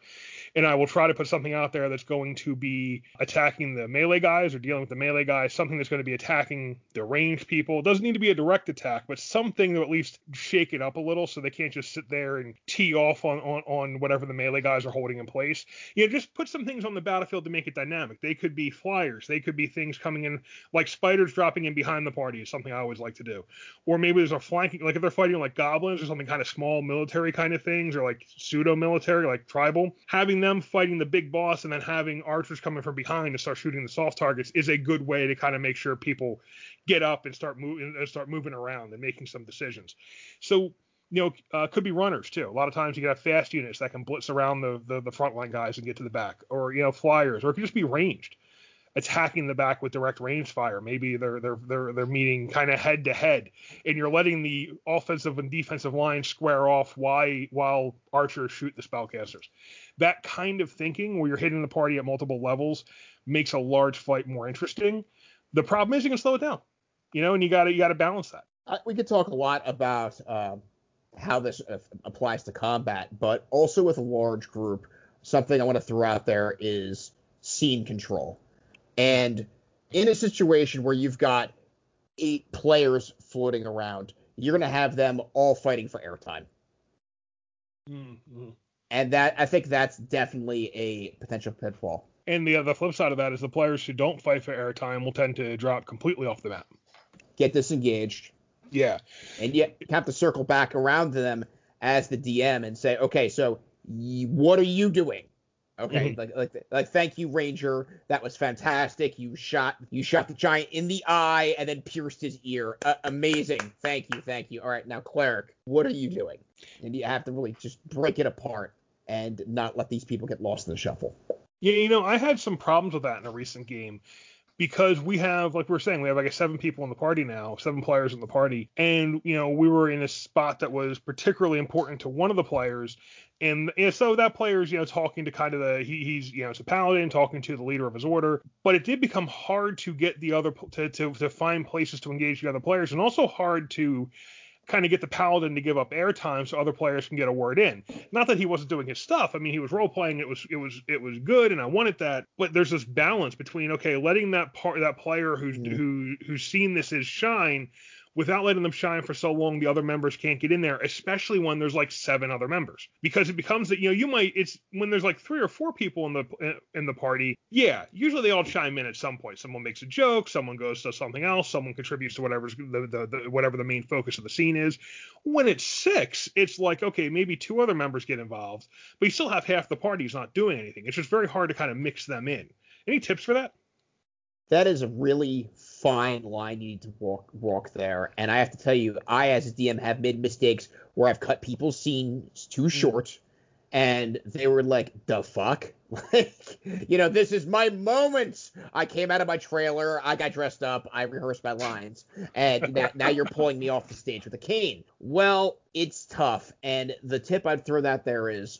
[SPEAKER 1] and I will try to put something out there that's going to be attacking the melee guys or dealing with the melee guys, something that's going to be attacking the ranged people. It doesn't need to be a direct attack, but something to at least shake it up a little so they can't just sit there and tee off on, on, on whatever the melee guys are holding in place. You know, just put some things on the battlefield to make it dynamic. They could be flyers, they could be things coming in like spiders dropping in behind the party is something I always like to do. Or maybe there's a flanking, like if they're fighting like goblins or something kind of small military kind of things, or like pseudo military, like tribal, having them fighting the big boss and then having archers coming from behind to start shooting the soft targets is a good way to kind of make sure people get up and start moving and start moving around and making some decisions. So you know, uh, could be runners too. A lot of times you can have fast units that can blitz around the, the the frontline guys and get to the back, or you know, flyers, or it could just be ranged, attacking the back with direct range fire. Maybe they're they're they're they're meeting kind of head to head, and you're letting the offensive and defensive line square off why while archers shoot the spellcasters. That kind of thinking, where you're hitting the party at multiple levels, makes a large fight more interesting. The problem is you can slow it down, you know, and you got to you got to balance that.
[SPEAKER 2] Uh, we could talk a lot about um, how this uh, applies to combat, but also with a large group, something I want to throw out there is scene control. And in a situation where you've got eight players floating around, you're going to have them all fighting for airtime.
[SPEAKER 1] Mm-hmm.
[SPEAKER 2] And that I think that's definitely a potential pitfall.
[SPEAKER 1] And the the flip side of that is the players who don't fight for airtime will tend to drop completely off the map.
[SPEAKER 2] Get disengaged.
[SPEAKER 1] Yeah.
[SPEAKER 2] And you have to circle back around to them as the DM and say, okay, so y- what are you doing? Okay,
[SPEAKER 1] Mhm.
[SPEAKER 2] like like like thank you, Ranger. That was fantastic. You shot you shot the giant in the eye and then pierced his ear. Uh, amazing. Thank you, thank you. All right, now cleric, what are you doing? And you have to really just break it apart and not let these people get lost in the shuffle.
[SPEAKER 1] Yeah, you know, I had some problems with that in a recent game because we have, like we are saying, we have like seven people in the party now, seven players in the party, and you know, we were in a spot that was particularly important to one of the players, and, and so that player's you know talking to kind of the he, he's you know it's a paladin talking to the leader of his order, but it did become hard to get the other to to, to find places to engage the other players, and also hard to kind of get the paladin to give up airtime so other players can get a word in. Not that he wasn't doing his stuff. I mean, he was role playing. It was it was it was good, and I wanted that. But there's this balance between okay, letting that part that player who's
[SPEAKER 2] Mhm.
[SPEAKER 1] who who's seen this as shine. Without letting them shine for so long, the other members can't get in there, especially when there's like seven other members, because it becomes that you know you might it's when there's like three or four people in the in the party. Yeah, usually they all chime in at some point. Someone makes a joke, someone goes to something else, someone contributes to whatever's the, the, the whatever the main focus of the scene is. When it's six, it's like okay, maybe two other members get involved, but you still have half the party's not doing anything. It's just very hard to kind of mix them in. Any tips for that?
[SPEAKER 2] That is a really fine line you need to walk walk there. And I have to tell you, I as a DM have made mistakes where I've cut people's scenes too mm. short, and they were like, "The fuck." Like, you know, this is my moment. I came out of my trailer, I got dressed up, I rehearsed my lines, and now, now you're pulling me off the stage with a cane. Well, it's tough, and the tip I'd throw that there is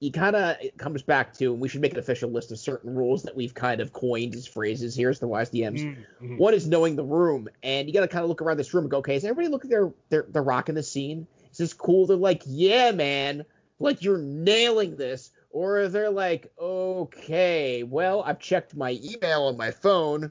[SPEAKER 2] you kind of comes back to, and we should make an official list of certain rules that we've kind of coined as phrases. Here's the wise DMs.
[SPEAKER 1] Mhm.
[SPEAKER 2] One is knowing the room, and you got to kind of look around this room and go, okay, is everybody looking they're they're they're rocking the scene? Is this cool? They're like, yeah, man, like you're nailing this. Or they're like, okay, well, I've checked my email on my phone.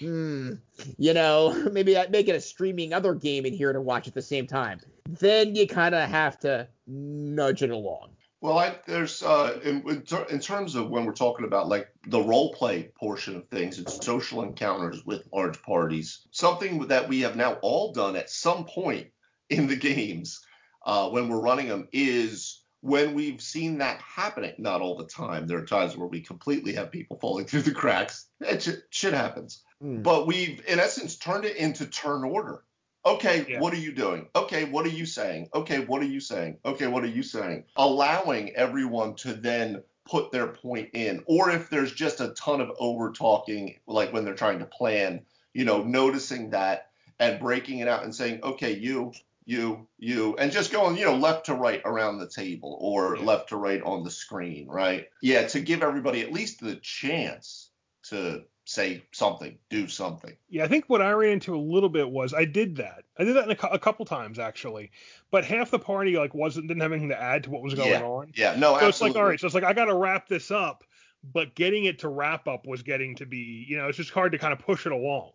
[SPEAKER 2] Hmm, you know, maybe I'd make it a streaming other game in here to watch at the same time. Then you kind of have to nudge it along.
[SPEAKER 3] Well, I, there's uh, in, in, ter- in terms of when we're talking about like the role play portion of things, it's social encounters with large parties. Something that we have now all done at some point in the games uh, when we're running them is when we've seen that happening. Not all the time. There are times where we completely have people falling through the cracks. It shit, shit happens.
[SPEAKER 2] Hmm.
[SPEAKER 3] But we've in essence turned it into turn order. Okay,
[SPEAKER 1] Yeah.
[SPEAKER 3] what are you doing? Okay, what are you saying? Okay, what are you saying? Okay, what are you saying? Allowing everyone to then put their point in. Or if there's just a ton of over talking, like when they're trying to plan, you know, noticing that and breaking it out and saying, okay, you, you, you, and just going, you know, left to right around the table or
[SPEAKER 1] Yeah.
[SPEAKER 3] left to right on the screen, right? Yeah, to give everybody at least the chance to say something, do something.
[SPEAKER 1] Yeah, I think what I ran into a little bit was I did that. I did that in a, a couple times actually, but half the party like wasn't didn't have anything to add to what was going
[SPEAKER 3] Yeah.
[SPEAKER 1] on.
[SPEAKER 3] Yeah, no, absolutely.
[SPEAKER 1] So it's like all right, so it's like I got to wrap this up, but getting it to wrap up was getting to be, you know, it's just hard to kind of push it along.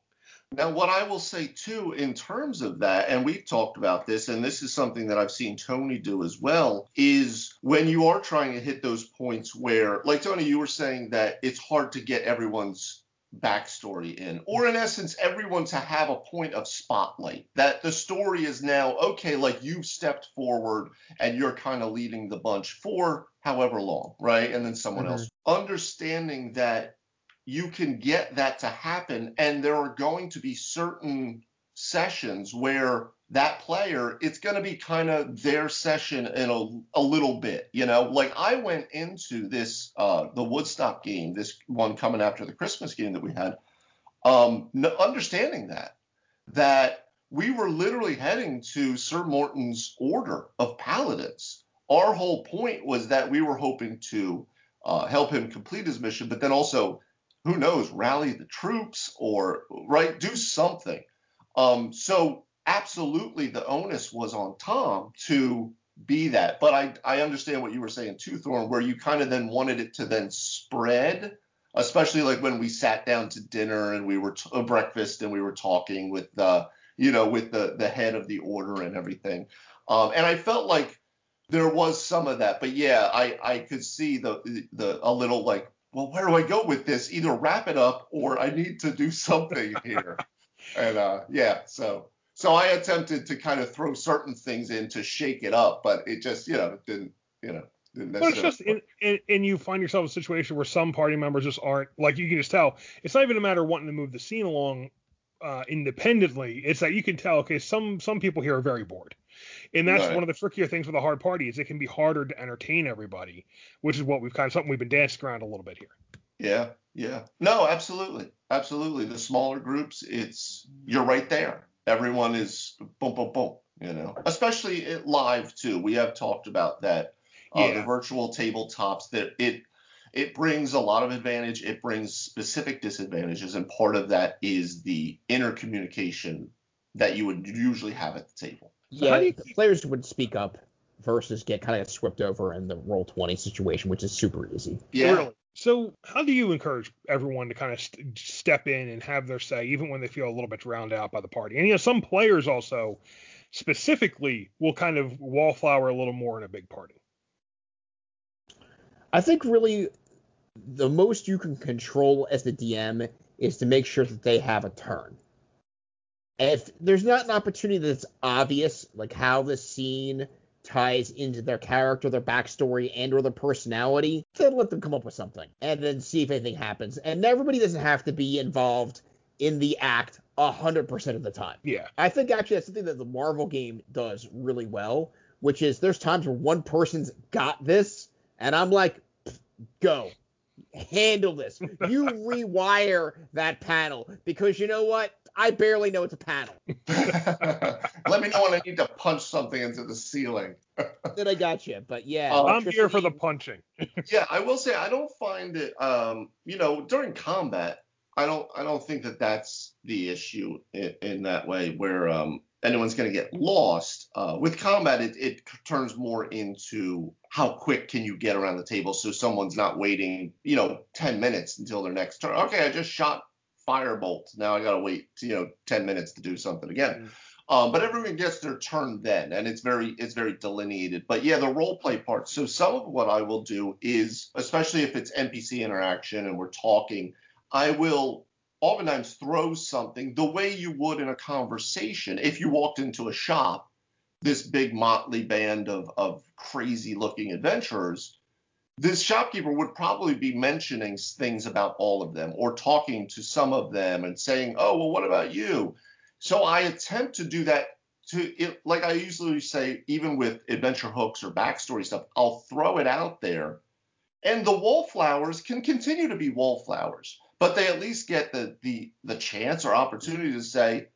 [SPEAKER 3] Now, what I will say too, in terms of that, and we've talked about this, and this is something that I've seen Tony do as well, is when you are trying to hit those points where, like Tony, you were saying that it's hard to get everyone's backstory in, or in essence, everyone to have a point of spotlight. That the story is now, okay, like you've stepped forward and you're kind of leading the bunch for however long, right? And then someone
[SPEAKER 2] Mhm.
[SPEAKER 3] else. Understanding that you can get that to happen and there are going to be certain sessions where that player, it's going to be kind of their session in a, a little bit, you know. Like I went into this uh, the Woodstock game, this one coming after the Christmas game that we had, um, understanding that that we were literally heading to Sir Morton's order of paladins. Our whole point was that we were hoping to uh, help him complete his mission, but then also, who knows, rally the troops or right, do something. Um, so absolutely, the onus was on Tom to be that. But I I understand what you were saying too, Thorn, where you kind of then wanted it to then spread especially like when we sat down to dinner and we were t- uh, breakfast and we were talking with the you know with the the head of the order and everything. Um, and i felt like there was some of that but yeah i i could see the the a little like well where do i go with this? Either wrap it up or i need to do something here. And uh yeah so so i attempted to kind of throw certain things in to shake it up but it just you know didn't you know
[SPEAKER 1] but it's just, and, and, and, you find yourself in a situation where some party members just aren't, like you can just tell, it's not even a matter of wanting to move the scene along uh, independently. It's that you can tell, okay, some some people here are very bored. And that's right. one of the trickier things with a hard party is it can be harder to entertain everybody, which is what we've kind of something we've been dancing around a little bit here.
[SPEAKER 3] Yeah, yeah. No, absolutely. Absolutely. The smaller groups, it's you're right there. Everyone is boom, boom, boom, you know. Especially live too. We have talked about that uh, yeah. the virtual tabletops that it it brings a lot of advantage it brings specific disadvantages and part of that is the intercommunication that you would usually have at the table
[SPEAKER 2] so yeah you, players would speak up versus get kind of get swept over in the Roll20 situation which is super easy
[SPEAKER 3] yeah really.
[SPEAKER 1] So how do you encourage everyone to kind of st- step in and have their say even when they feel a little bit drowned out by the party and you know some players also specifically will kind of wallflower a little more in a big party
[SPEAKER 2] I think really the most you can control as the DM is to make sure that they have a turn. If there's not an opportunity that's obvious, like how the scene ties into their character, their backstory, and or their personality, then let them come up with something and then see if anything happens. And everybody doesn't have to be involved in the act 100% of the time.
[SPEAKER 1] Yeah.
[SPEAKER 2] I think actually that's something that the Marvel game does really well, which is there's times where one person's got this and I'm like, go. Handle this. You rewire that panel because you know what? I barely know it's a panel.
[SPEAKER 3] Let me know when I need to punch something into the ceiling.
[SPEAKER 2] then I got you. But yeah,
[SPEAKER 1] uh, I'm here for the punching.
[SPEAKER 3] yeah, I will say I don't find it. Um, you know, during combat, I don't. I don't think that that's the issue in, in that way. Where um, anyone's going to get lost. Uh, with combat, it, it turns more into how quick can you get around the table so someone's not waiting, you know, 10 minutes until their next turn. Okay, I just shot firebolt. Now I got to wait, you know, 10 minutes to do something again. Mm-hmm. Um, but everyone gets their turn then, and it's very it's very delineated. But yeah, the role play part. So some of what I will do is, especially if it's NPC interaction and we're talking, I will oftentimes throw something the way you would in a conversation if you walked into a shop this big motley band of, of crazy looking adventurers this shopkeeper would probably be mentioning things about all of them or talking to some of them and saying oh well what about you so i attempt to do that to it like i usually say even with adventure hooks or backstory stuff i'll throw it out there and the wallflowers can continue to be wallflowers but they at least get the the the chance or opportunity to say,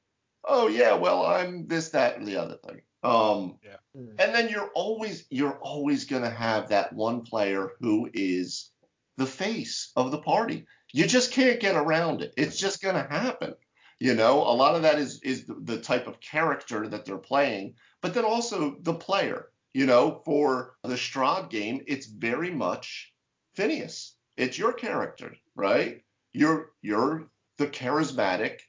[SPEAKER 3] "Oh yeah, well I'm this, that, and the other thing." Um, yeah. Hmm. And then you're always you're always gonna have that one player who is the face of the party. You just can't get around it. It's just gonna happen. You know, a lot of that is is the, the type of character that they're playing, but then also the player. You know, for the Strahd game, it's very much Phineas. It's your character, right? you're you're the charismatic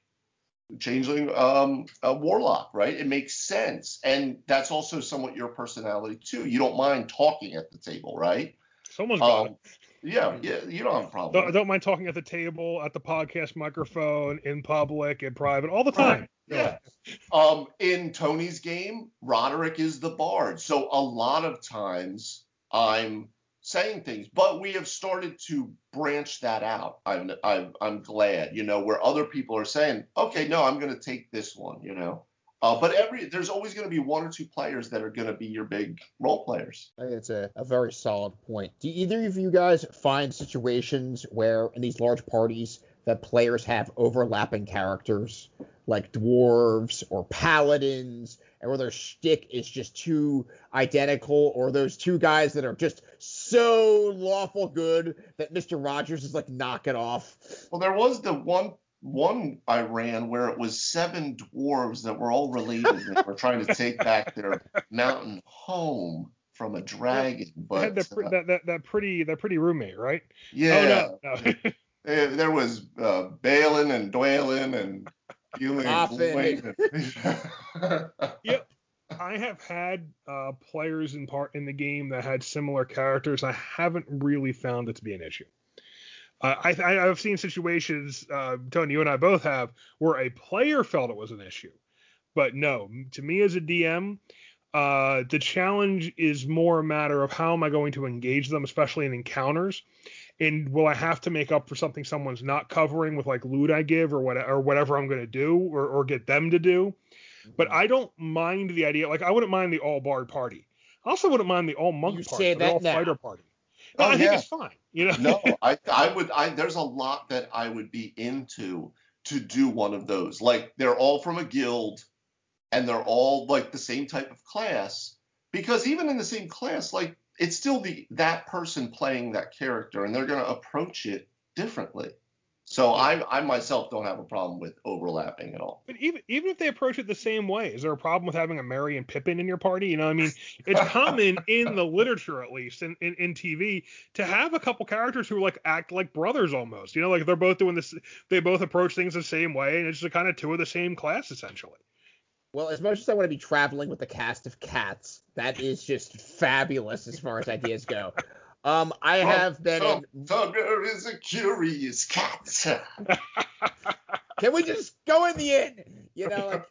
[SPEAKER 3] changeling um, a warlock, right? It makes sense, and that's also somewhat your personality too. You don't mind talking at the table, right?
[SPEAKER 1] Someone's got um,
[SPEAKER 3] Yeah, yeah, you don't have a problem.
[SPEAKER 1] Don't, I don't mind talking at the table, at the podcast microphone, in public, in private, all the time. Right.
[SPEAKER 3] Yeah. um, in Tony's game, Roderick is the bard, so a lot of times I'm saying things, but we have started to branch that out. I'm, I'm, I'm glad, you know, where other people are saying, okay, no, I'm going to take this one, you know. Uh, but every there's always going to be one or two players that are going to be your big role players.
[SPEAKER 2] It's a, a very solid point. Do either of you guys find situations where in these large parties that players have overlapping characters, like dwarves or paladins, and where their shtick is just too identical, or those two guys that are just so lawful good that Mr. Rogers is like knock it off.
[SPEAKER 3] Well, there was the one one I ran where it was seven dwarves that were all related and were trying to take back their mountain home from a dragon. But
[SPEAKER 1] that,
[SPEAKER 3] uh,
[SPEAKER 1] that, that, that pretty that pretty roommate, right?
[SPEAKER 3] yeah,
[SPEAKER 1] Oh no. no.
[SPEAKER 3] Eh, there was uh, Balin and Dwalin and Gillian
[SPEAKER 2] Moffat.
[SPEAKER 3] and
[SPEAKER 1] Yep. I have had uh, players in part in the game that had similar characters. I haven't really found it to be an issue. Uh, I, I, I've seen situations, uh, Tony, you and I both have, where a player felt it was an issue. But no, to me as a DM, uh, the challenge is more a matter of how am I going to engage them, especially in encounters, and will I have to make up for something someone's not covering with like loot I give or what or whatever I'm going to do or, or get them to do. But mm-hmm. I don't mind the idea. Like I wouldn't mind the all bard party. I also wouldn't mind the all monk
[SPEAKER 2] You
[SPEAKER 1] party,
[SPEAKER 2] say
[SPEAKER 1] or the
[SPEAKER 2] that
[SPEAKER 1] all
[SPEAKER 2] now.
[SPEAKER 1] fighter party. No,
[SPEAKER 3] Oh,
[SPEAKER 1] I think it's fine. You know.
[SPEAKER 3] no, I I would I there's a lot that I would be into to do one of those. Like they're all from a guild and they're all like the same type of class because even in the same class like it's still the that person playing that character and they're going to approach it differently. So I I myself don't have a problem with overlapping at all.
[SPEAKER 1] But even even if they approach it the same way, is there a problem with having a Merry and Pippin in your party? You know, I mean, it's common in the literature, at least in, in, in TV, to have a couple characters who like act like brothers almost. You know, like they're both doing this, they both approach things the same way, and it's just kind of two of the same class essentially.
[SPEAKER 2] Well, as much as I want to be traveling with the cast of cats, that is just fabulous as far as ideas go. Um, I have been in.
[SPEAKER 3] Thugger is a curious cat.
[SPEAKER 2] Can we just go in the inn? You know,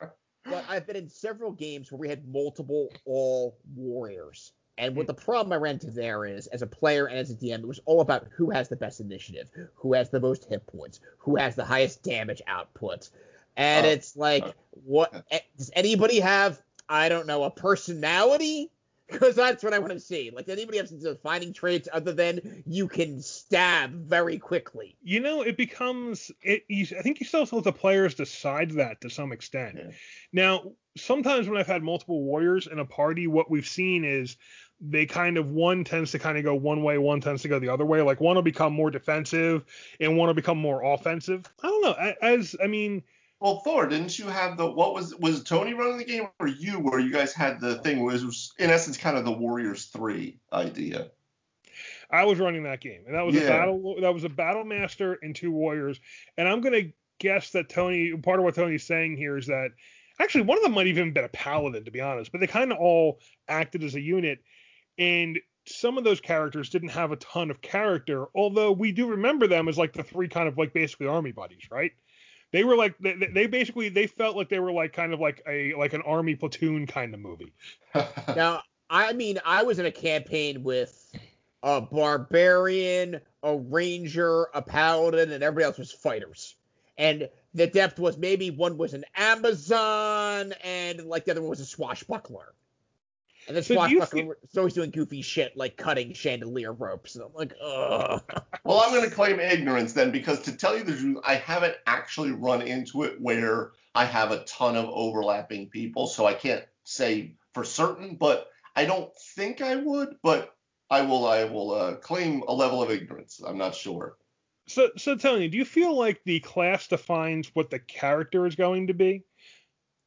[SPEAKER 2] like. But I've been in several games where we had multiple all warriors. And what the problem I ran into there is, as a player and as a DM, it was all about who has the best initiative, who has the most hit points, who has the highest damage output. And
[SPEAKER 3] Oh,
[SPEAKER 2] it's like,
[SPEAKER 3] uh,
[SPEAKER 2] what eh, does anybody have? I don't know, a personality? Because that's what I want to see. Like, does anybody have some defining traits other than you can stab very quickly?
[SPEAKER 1] You know, it becomes. It, you, I think you still have to let the players decide that to some extent.
[SPEAKER 3] Yeah.
[SPEAKER 1] Now, sometimes when I've had multiple warriors in a party, what we've seen is they kind of one tends to kind of go one way, one tends to go the other way. Like one will become more defensive and one will become more offensive. I don't know. As I mean,
[SPEAKER 3] Well, Thor, didn't you have the what was was Tony running the game or you where you guys had the thing was in essence kind of the Warriors three idea?
[SPEAKER 1] I was running that game, and that was a battle. That was a battle master and two warriors. And I'm gonna guess that Tony. Part of what Tony's saying here is that actually one of them might even been a paladin, to be honest. But they kind of all acted as a unit, and some of those characters didn't have a ton of character. Although we do remember them as like the three kind of like basically army buddies, right? They were like they, they basically they felt like they were like kind of like a like an army platoon kind of movie.
[SPEAKER 2] Now, I mean, I was in a campaign with a barbarian, a ranger, a paladin, and everybody else was fighters. And the depth was maybe one was an Amazon, and like the other one was a swashbuckler. And the
[SPEAKER 1] So do you
[SPEAKER 2] swashbuckler was always doing goofy shit like cutting chandelier ropes. And I'm like, ugh.
[SPEAKER 3] well, I'm going to claim ignorance then because to tell you the truth, I haven't actually run into it where I have a ton of overlapping people, so I can't say for certain, but I don't think I would, but I will I will uh, claim a level of ignorance. I'm not sure.
[SPEAKER 1] So, so Tony, do you feel like the class defines what the character is going to be?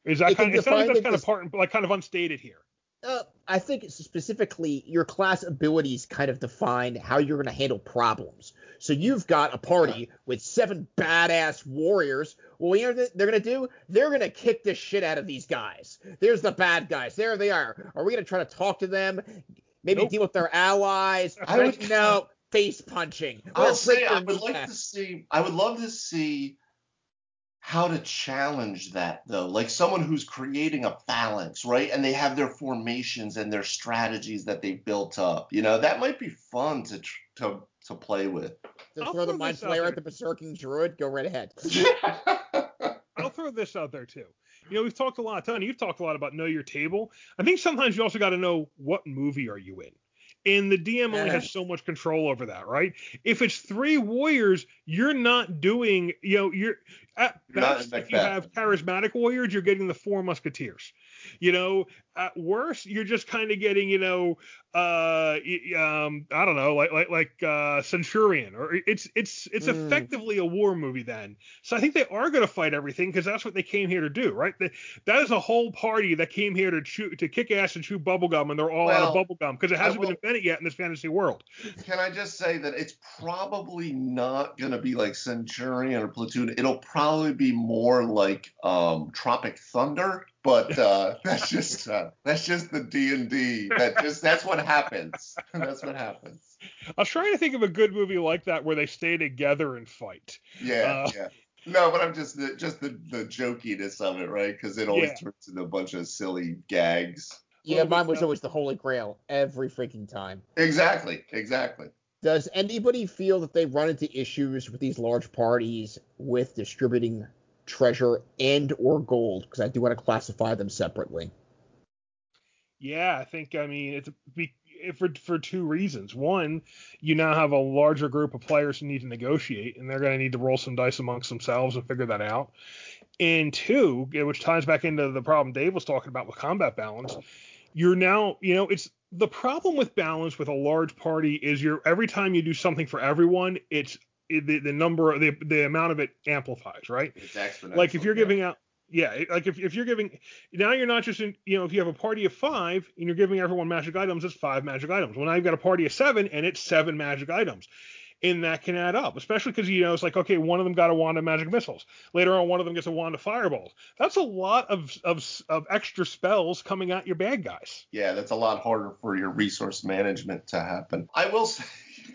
[SPEAKER 1] Is that
[SPEAKER 2] It
[SPEAKER 1] kind of, it sounds like that's
[SPEAKER 2] it
[SPEAKER 1] kind of part, like kind of unstated here.
[SPEAKER 2] Uh, I think specifically your class abilities kind of define how you're going to handle problems. So you've got a party with seven badass warriors. Well, you know what they're going to do? They're going to kick the shit out of these guys. There's the bad guys. There they are. Are we going to try to talk to them? Maybe
[SPEAKER 1] Nope.
[SPEAKER 2] deal with their allies?
[SPEAKER 3] I would-
[SPEAKER 2] no, face punching.
[SPEAKER 3] I'll say I would like to see I would love to see how to challenge that though. Like someone who's creating a phalanx, right? And they have their formations and their strategies that they've built up. You know, that might be fun to tr- to to play with.
[SPEAKER 2] To
[SPEAKER 1] I'll
[SPEAKER 2] throw the mind
[SPEAKER 1] this out
[SPEAKER 2] flayer at the berserking druid. Go right ahead.
[SPEAKER 1] I'll throw this out there too. You know, we've talked a lot, Tony. You've talked a lot about know your table. I think sometimes you also got to know what movie are you in. And the DM only has so much control over that, right? If it's three warriors, you're not doing, you know, you're at best if you have charismatic warriors, you're getting the four musketeers. You know, at worst, you're just kind of getting, you know, uh, um, I don't know, like like like uh, Centurion, or it's it's it's
[SPEAKER 2] Mm.
[SPEAKER 1] effectively a war movie then. So I think they are going to fight everything because that's what they came here to do, right? They, that is a whole party that came here to chew to kick ass and chew bubblegum, and they're all out of
[SPEAKER 3] Well,
[SPEAKER 1] bubblegum because it hasn't been invented yet in this fantasy world.
[SPEAKER 3] Can I just say that it's probably not going to be like Centurion or Platoon. It'll probably be more like um, Tropic Thunder, but uh, that's just uh, that's just the D and D. That just that's what happens. that's what happens.
[SPEAKER 1] I was trying to think of a good movie like that where they stay together and fight.
[SPEAKER 3] Yeah,
[SPEAKER 1] Uh,
[SPEAKER 3] yeah. No, but I'm just the, just the the jokiness of it, right? Because it always
[SPEAKER 1] Yeah.
[SPEAKER 3] turns into a bunch of silly gags.
[SPEAKER 2] Yeah,
[SPEAKER 1] Well,
[SPEAKER 2] mine was always the Holy Grail every freaking time.
[SPEAKER 3] Exactly, exactly.
[SPEAKER 2] Does anybody feel that they run into issues with these large parties with distributing treasure and or gold? Because I do want to classify them separately.
[SPEAKER 1] Yeah, I think I mean it's be, for for two reasons. One, you now have a larger group of players who need to negotiate, and they're going to need to roll some dice amongst themselves and figure that out. And two, which ties back into the problem Dave was talking about with combat balance, you're now you know it's the problem with balance with a large party is you're every time you do something for everyone, it's it, the, the number the the amount of it amplifies, right?
[SPEAKER 3] It's exponential.
[SPEAKER 1] like if you're giving out yeah like if, if you're giving now you're not just in you know if you have a party of five and you're giving everyone magic items it's five magic items well now you've got a party of seven and it's seven magic items and that can add up especially because you know it's like okay one of them got a wand of magic missiles later on one of them gets a wand of fireballs that's a lot of of, of extra spells coming at your bad guys
[SPEAKER 3] Yeah, that's a lot harder for your resource management to happen. I will say,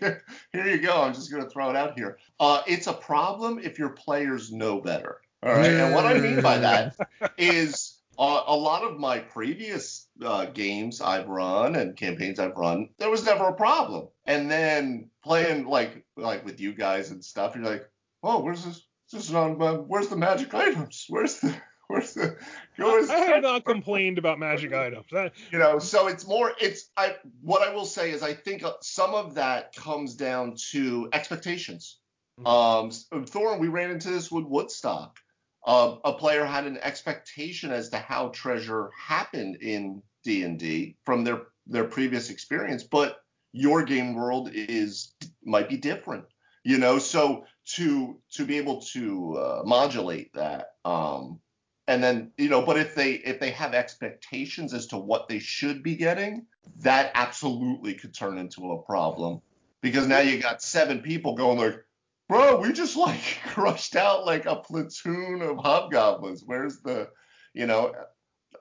[SPEAKER 3] here you go. I'm just going to throw it out here. Uh, it's a problem if your players know better. All right. And what I mean by that is uh, a lot of my previous uh, games I've run and campaigns I've run, there was never a problem. And then playing like like with you guys and stuff, you're like, oh, where's this? This is on. Uh, where's the magic items? Where's the Where's the? Where's
[SPEAKER 1] i have not complained about magic items
[SPEAKER 3] you know so it's more it's i what i will say is i think uh, some of that comes down to expectations um thorn we ran into this with woodstock um, a player had an expectation as to how treasure happened in d&d from their their previous experience but your game world is might be different you know? So to to be able to uh, modulate that um and then you know but if they if they have expectations as to what they should be getting that absolutely could turn into a problem. Because now you got seven people going like bro we just like crushed out like a platoon of hobgoblins where's the you know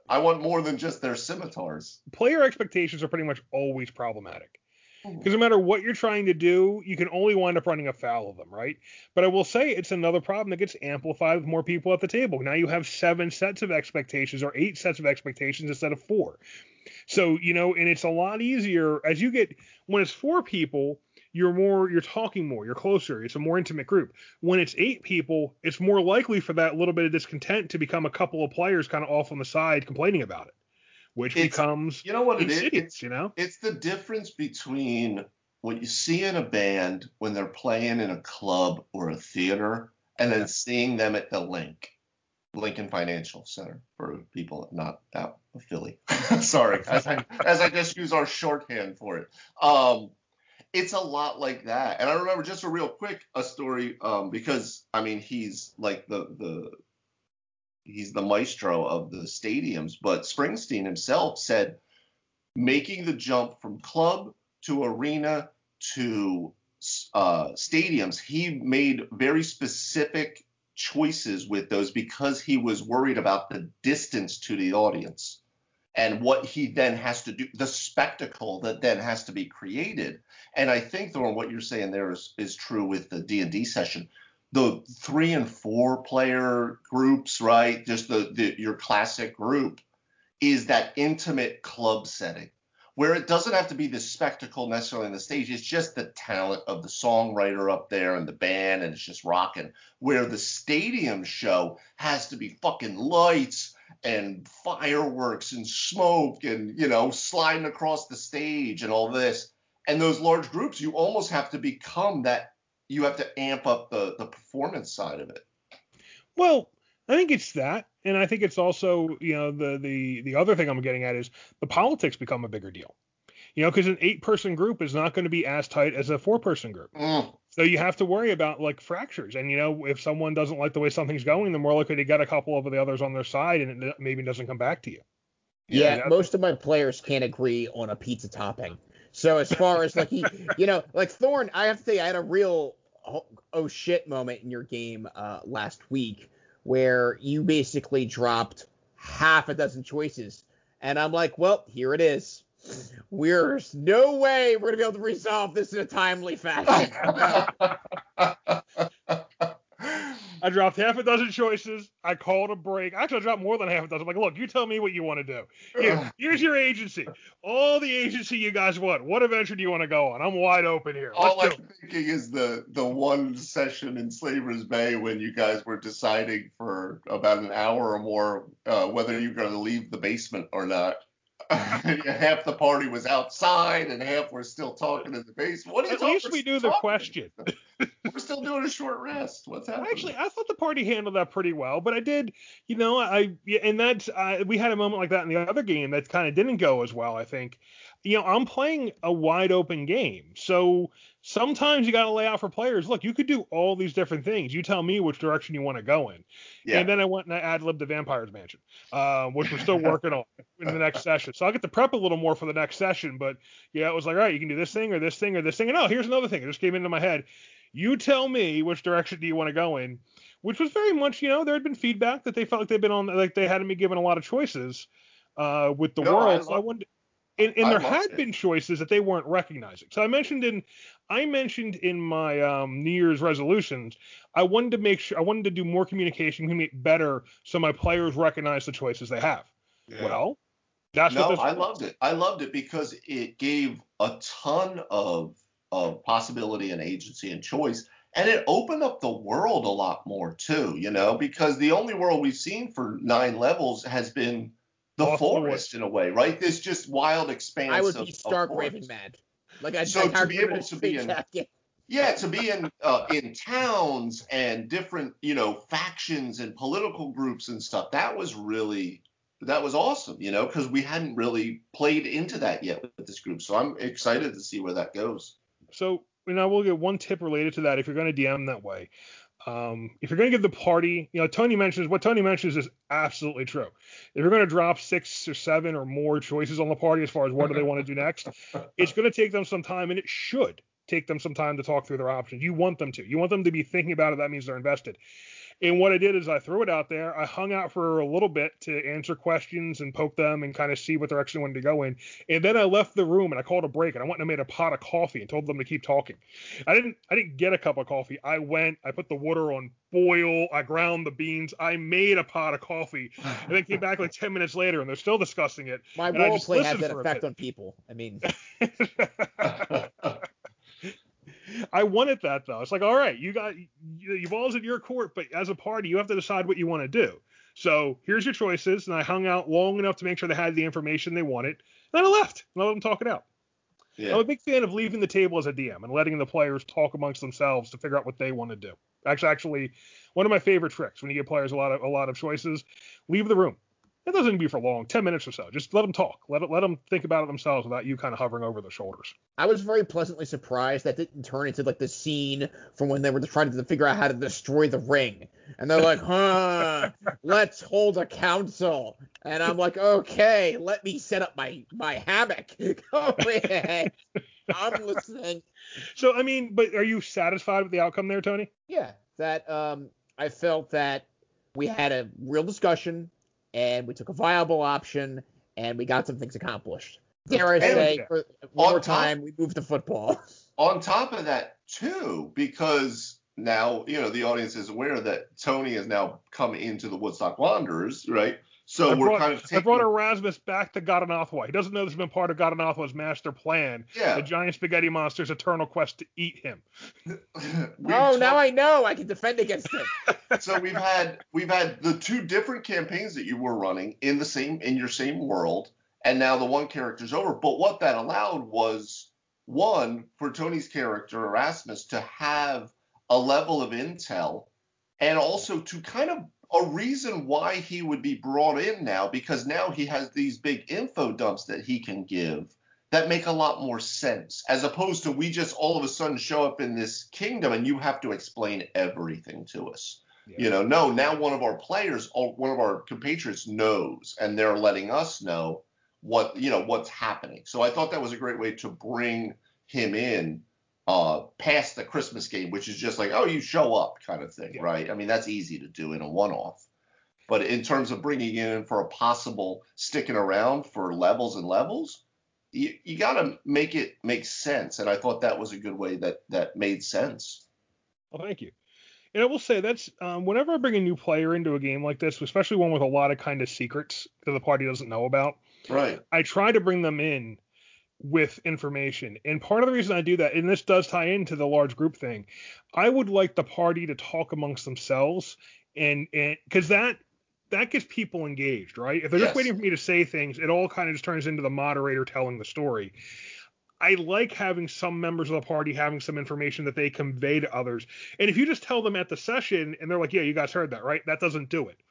[SPEAKER 3] i want more than just their scimitars
[SPEAKER 1] player expectations are pretty much always problematic mm-hmm. because no matter what you're trying to do, you can only wind up running afoul of them, right? But I will say it's another problem that gets amplified with more people at the table. Now you have seven sets of expectations or eight sets of expectations instead of four. So, you know, and it's a lot easier as you get when it's four people, you're more you're talking more, you're closer, it's a more intimate group. When it's eight people, it's more likely for that little bit of discontent to become a couple of players kind of off on the side complaining about it, which
[SPEAKER 3] It's-
[SPEAKER 1] becomes
[SPEAKER 3] you know what it is it's
[SPEAKER 1] you know?
[SPEAKER 3] it's the difference between what you see in a band when they're playing in a club or a theater and then seeing them at the link lincoln financial center for people not out of philly sorry as I, as I just use our shorthand for it um it's a lot like that. And i remember just a real quick a story um because i mean he's like the the he's the maestro of the stadiums but springsteen himself said making the jump from club to arena to uh, stadiums, he made very specific choices with those because he was worried about the distance to the audience and what he then has to do, the spectacle that then has to be created. And I think, Thorne, what you're saying there is, is true with the D&D session. The three and four player groups, right? Just the, the your classic group is that intimate club setting where it doesn't have to be the spectacle necessarily on the stage. It's just the talent of the songwriter up there and the band, and it's just rocking. Where the stadium show has to be fucking lights and fireworks and smoke and you know sliding across the stage and all this. And those large groups, you almost have to become that. You have to amp up the the performance side of it.
[SPEAKER 1] Well, I think it's that, and I think it's also you know the the the other thing I'm getting at is the politics become a bigger deal. You know, because an eight person group is not going to be as tight as a four person group.
[SPEAKER 3] Mm.
[SPEAKER 1] So you have to worry about like fractures. And you know, if someone doesn't like the way something's going, they're more likely to get a couple of the others on their side, and it maybe doesn't come back to you.
[SPEAKER 2] Yeah,
[SPEAKER 1] Yeah.
[SPEAKER 2] most of my players can't agree on a pizza topping. So as far as like he, you know, like Thorn, I have to say I had a real oh, oh shit moment in your game uh, last week where you basically dropped half a dozen choices, and I'm like, well, here it is. There's no way we're gonna be able to resolve this in a timely fashion.
[SPEAKER 1] I dropped half a dozen choices. I called a break. Actually, I dropped more than half a dozen. I'm like, look, you tell me what you want to do. Here, here's your agency. All the agency you guys want. What adventure do you want to go on? I'm wide open here. Let's
[SPEAKER 3] All I'm
[SPEAKER 1] it.
[SPEAKER 3] thinking is the the one session in Slaver's Bay when you guys were deciding for about an hour or more uh, whether you're going to leave the basement or not. half the party was outside and half were still talking in the basement. What are you
[SPEAKER 1] At
[SPEAKER 3] talking-
[SPEAKER 1] least we knew the question.
[SPEAKER 3] We're still doing a short rest. What's happening?
[SPEAKER 1] Actually, I thought the party handled that pretty well, but I did, you know, I and that's uh, we had a moment like that in the other game that kind of didn't go as well. I think, you know, I'm playing a wide open game, so sometimes you got to lay out for players. Look, you could do all these different things. You tell me which direction you want to go in.
[SPEAKER 3] yeah.
[SPEAKER 1] And then I went and I ad libbed the Vampire's Mansion, uh, which we're still working on in the next session. So I'll get to prep a little more for the next session. But yeah, it was like, all right, you can do this thing or this thing or this thing. And oh, here's another thing. It just came into my head. You tell me which direction do you want to go in, which was very much, you know, there had been feedback that they felt like they'd been on, like they hadn't been given a lot of choices uh, with the
[SPEAKER 3] No, I
[SPEAKER 1] world. so I
[SPEAKER 3] love-
[SPEAKER 1] wanted. And, and there had
[SPEAKER 3] it.
[SPEAKER 1] been choices that they weren't recognizing. So I mentioned in, I mentioned in my um, New Year's resolutions, I wanted to make sure I wanted to do more communication, communicate better, so my players recognize the choices they have.
[SPEAKER 3] Yeah.
[SPEAKER 1] Well, that's
[SPEAKER 3] no, I
[SPEAKER 1] was.
[SPEAKER 3] loved it. I loved it because it gave a ton of of possibility and agency and choice, and it opened up the world a lot more too. You know, because the only world we've seen for nine levels has been the
[SPEAKER 1] Off the
[SPEAKER 3] forest in a way, right? This just wild expanse.
[SPEAKER 2] I would
[SPEAKER 3] of,
[SPEAKER 2] be
[SPEAKER 3] of
[SPEAKER 2] stark raving mad. Like I'd,
[SPEAKER 3] So
[SPEAKER 2] I'd
[SPEAKER 3] to be
[SPEAKER 2] you
[SPEAKER 3] able to be in-
[SPEAKER 2] jacket.
[SPEAKER 3] Yeah, to be in uh, in towns and different, you know, factions and political groups and stuff. That was really that was awesome, you know, because we hadn't really played into that yet with this group. So I'm excited to see where that goes.
[SPEAKER 1] So, and I will get one tip related to that if you're going to DM that way. Um, if you're going to give the party, you know, Tony mentions what Tony mentions is absolutely true. If you're going to drop six or seven or more choices on the party as far as what do they want to do next, it's going to take them some time, and it should take them some time to talk through their options. You want them to. You want them to be thinking about it. That means they're invested. And what I did is I threw it out there. I hung out for a little bit to answer questions and poke them and kind of see what direction they wanted to go in. And then I left the room and I called a break and I went and made a pot of coffee and told them to keep talking. I didn't I didn't get a cup of coffee. I went, I put the water on boil, I ground the beans, I made a pot of coffee, and then came back like 10 minutes later and they're still discussing it.
[SPEAKER 2] My role play has that effect on people. I mean,
[SPEAKER 1] I wanted that though. It's like, all right, you got you, you balls in your court, but as a party, you have to decide what you want to do. So here's your choices, and I hung out long enough to make sure they had the information they wanted. Then I left and I let them talk it out. I'm a big fan of leaving the table as a DM and letting the players talk amongst themselves to figure out what they want to do. Actually, actually, one of my favorite tricks when you give players a lot of a lot of choices, leave the room. It doesn't be for long, ten minutes or so. Just let them talk. Let it, let them think about it themselves without you kind of hovering over their shoulders.
[SPEAKER 2] I was very pleasantly surprised that didn't turn into like the scene from when they were trying to figure out how to destroy the ring. And they're like, huh, let's hold a council. And I'm like, okay, let me set up my, my hammock. Go ahead. I'm listening.
[SPEAKER 1] So I mean, but are you satisfied with the outcome there, Tony?
[SPEAKER 2] Yeah, that um, I felt that we had a real discussion and we took a viable option and we got some things accomplished. Dare I
[SPEAKER 3] And-
[SPEAKER 2] say, for one more
[SPEAKER 3] top-
[SPEAKER 2] time, we moved to football.
[SPEAKER 3] On top of that, too, because now you know the audience is aware that Tony has now come into the Woodstock Wanderers, right? So
[SPEAKER 1] I
[SPEAKER 3] we're
[SPEAKER 1] brought,
[SPEAKER 3] kind of
[SPEAKER 1] I brought Erasmus back to Godanathwa. He doesn't know this has been part of Godanathwa's master plan.
[SPEAKER 3] yeah.
[SPEAKER 1] The giant spaghetti monster's eternal quest to eat him.
[SPEAKER 3] we've
[SPEAKER 2] oh, now I know I can defend against it.
[SPEAKER 3] so we've had we've had the two different campaigns that you were running in the same in your same world, and now the one character's over. But what that allowed was one for Tony's character Erasmus to have a level of intel, and also to kind of a reason why he would be brought in now because now he has these big info dumps that he can give that make a lot more sense as opposed to we just all of a sudden show up in this kingdom and you have to explain everything to us. You know, no, now one of our players, or one of our compatriots knows, and they're letting us know what you know what's happening. So I thought that was a great way to bring him in uh, past the Christmas game, which is just like, oh, you show up kind of thing,
[SPEAKER 1] Yeah.
[SPEAKER 3] right? I mean, that's easy to do in a one-off. But in terms of bringing in for a possible sticking around for levels and levels, you, you got to make it make sense. And I thought that was a good way that that made sense.
[SPEAKER 1] Well, thank you. And I will say that's um, whenever I bring a new player into a game like this, especially one with a lot of kind of secrets that the party doesn't know about,
[SPEAKER 3] Right.
[SPEAKER 1] I try to bring them in with information. And part of the reason I do that, and this does tie into the large group thing, I would like the party to talk amongst themselves and and because that that gets people engaged, right? If they're
[SPEAKER 3] Yes.
[SPEAKER 1] just waiting for me to say things, it all kind of just turns into the moderator telling the story. I like having some members of the party having some information that they convey to others. And if you just tell them at the session and they're like, yeah, you guys heard that, right? That doesn't do it.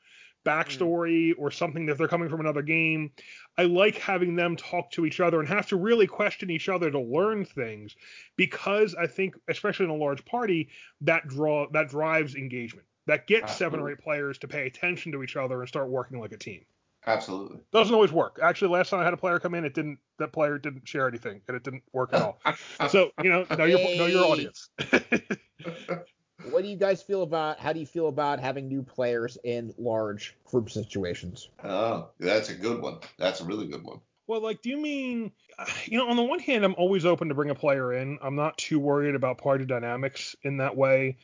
[SPEAKER 1] Backstory hmm. or something that they're coming from another game. I like having them talk to each other and have to really question each other to learn things because I think, especially in a large party, that draw that drives engagement. That gets seven or eight players to pay attention to each other and start working like a team.
[SPEAKER 3] Absolutely.
[SPEAKER 1] Doesn't always work. Actually, last time I had a player come in, it didn't. That player didn't share anything, and it didn't work at all. So you know, know your know your audience.
[SPEAKER 2] What do you guys feel about? How do you feel about having new players in large group situations?
[SPEAKER 3] Oh, that's a good one. That's a really good one.
[SPEAKER 1] well, like, do you mean, uh, you know, on the one hand, I'm always open to bring a player in. I'm not too worried about party dynamics in that way.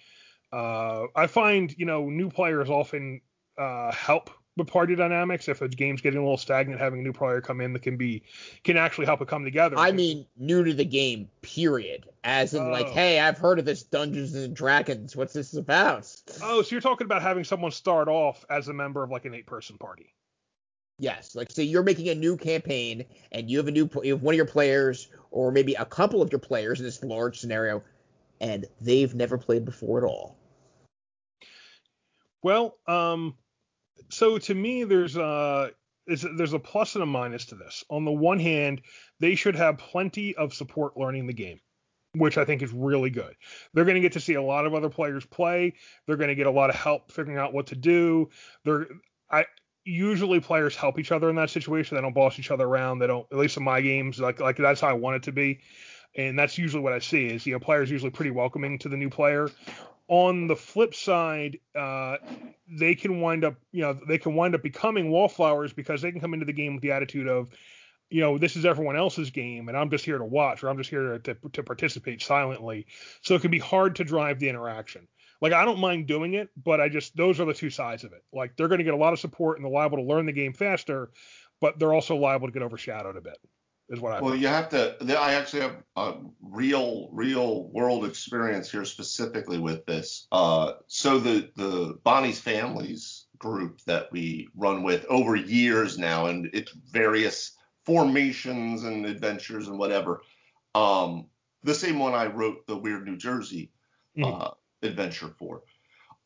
[SPEAKER 1] Uh, I find, you know, new players often uh, help with party dynamics. If a game's getting a little stagnant, having a new player come in that can be can actually help it come together.
[SPEAKER 2] I mean, new to the game, period. As in, like,
[SPEAKER 1] Oh.
[SPEAKER 2] hey, I've heard of this Dungeons and Dragons. What's this about?
[SPEAKER 1] oh, so you're talking about having someone start off as a member of like an eight-person party.
[SPEAKER 2] Yes, like say you're making a new campaign and you have a new you have one of your players or maybe a couple of your players in this large scenario and they've never played before at all.
[SPEAKER 1] Well, um, so to me, there's a there's a plus and a minus to this. On the one hand, they should have plenty of support learning the game, which I think is really good. They're going to get to see a lot of other players play. They're going to get a lot of help figuring out what to do. They're I usually players help each other in that situation. They don't boss each other around. They don't at least in my games like like that's how I want it to be. And that's usually what I see is you know players usually pretty welcoming to the new player on the flip side, uh, they can wind up, you know, they can wind up becoming wallflowers because they can come into the game with the attitude of, you know, this is everyone else's game and I'm just here to watch or I'm just here to, to participate silently. So it can be hard to drive the interaction. Like I don't mind doing it, but I just those are the two sides of it. Like they're going to get a lot of support and they're liable to learn the game faster, but they're also liable to get overshadowed a bit. Is what I
[SPEAKER 3] Well,
[SPEAKER 1] think.
[SPEAKER 3] you have to. I actually have a real, real world experience here specifically with this. Uh, so the the Bonnie's Families group that we run with over years now, and it's various formations and adventures and whatever. Um, the same one I wrote the Weird New Jersey
[SPEAKER 1] Mhm.
[SPEAKER 3] uh, adventure for.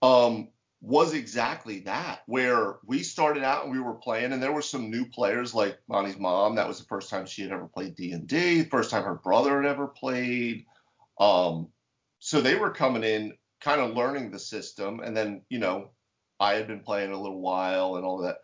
[SPEAKER 3] Um, was exactly that, where we started out and we were playing, and there were some new players like Bonnie's mom. That was the first time she had ever played D and D. First time her brother had ever played. Um, so they were coming in, kind of learning the system, and then you know, I had been playing a little while and all that.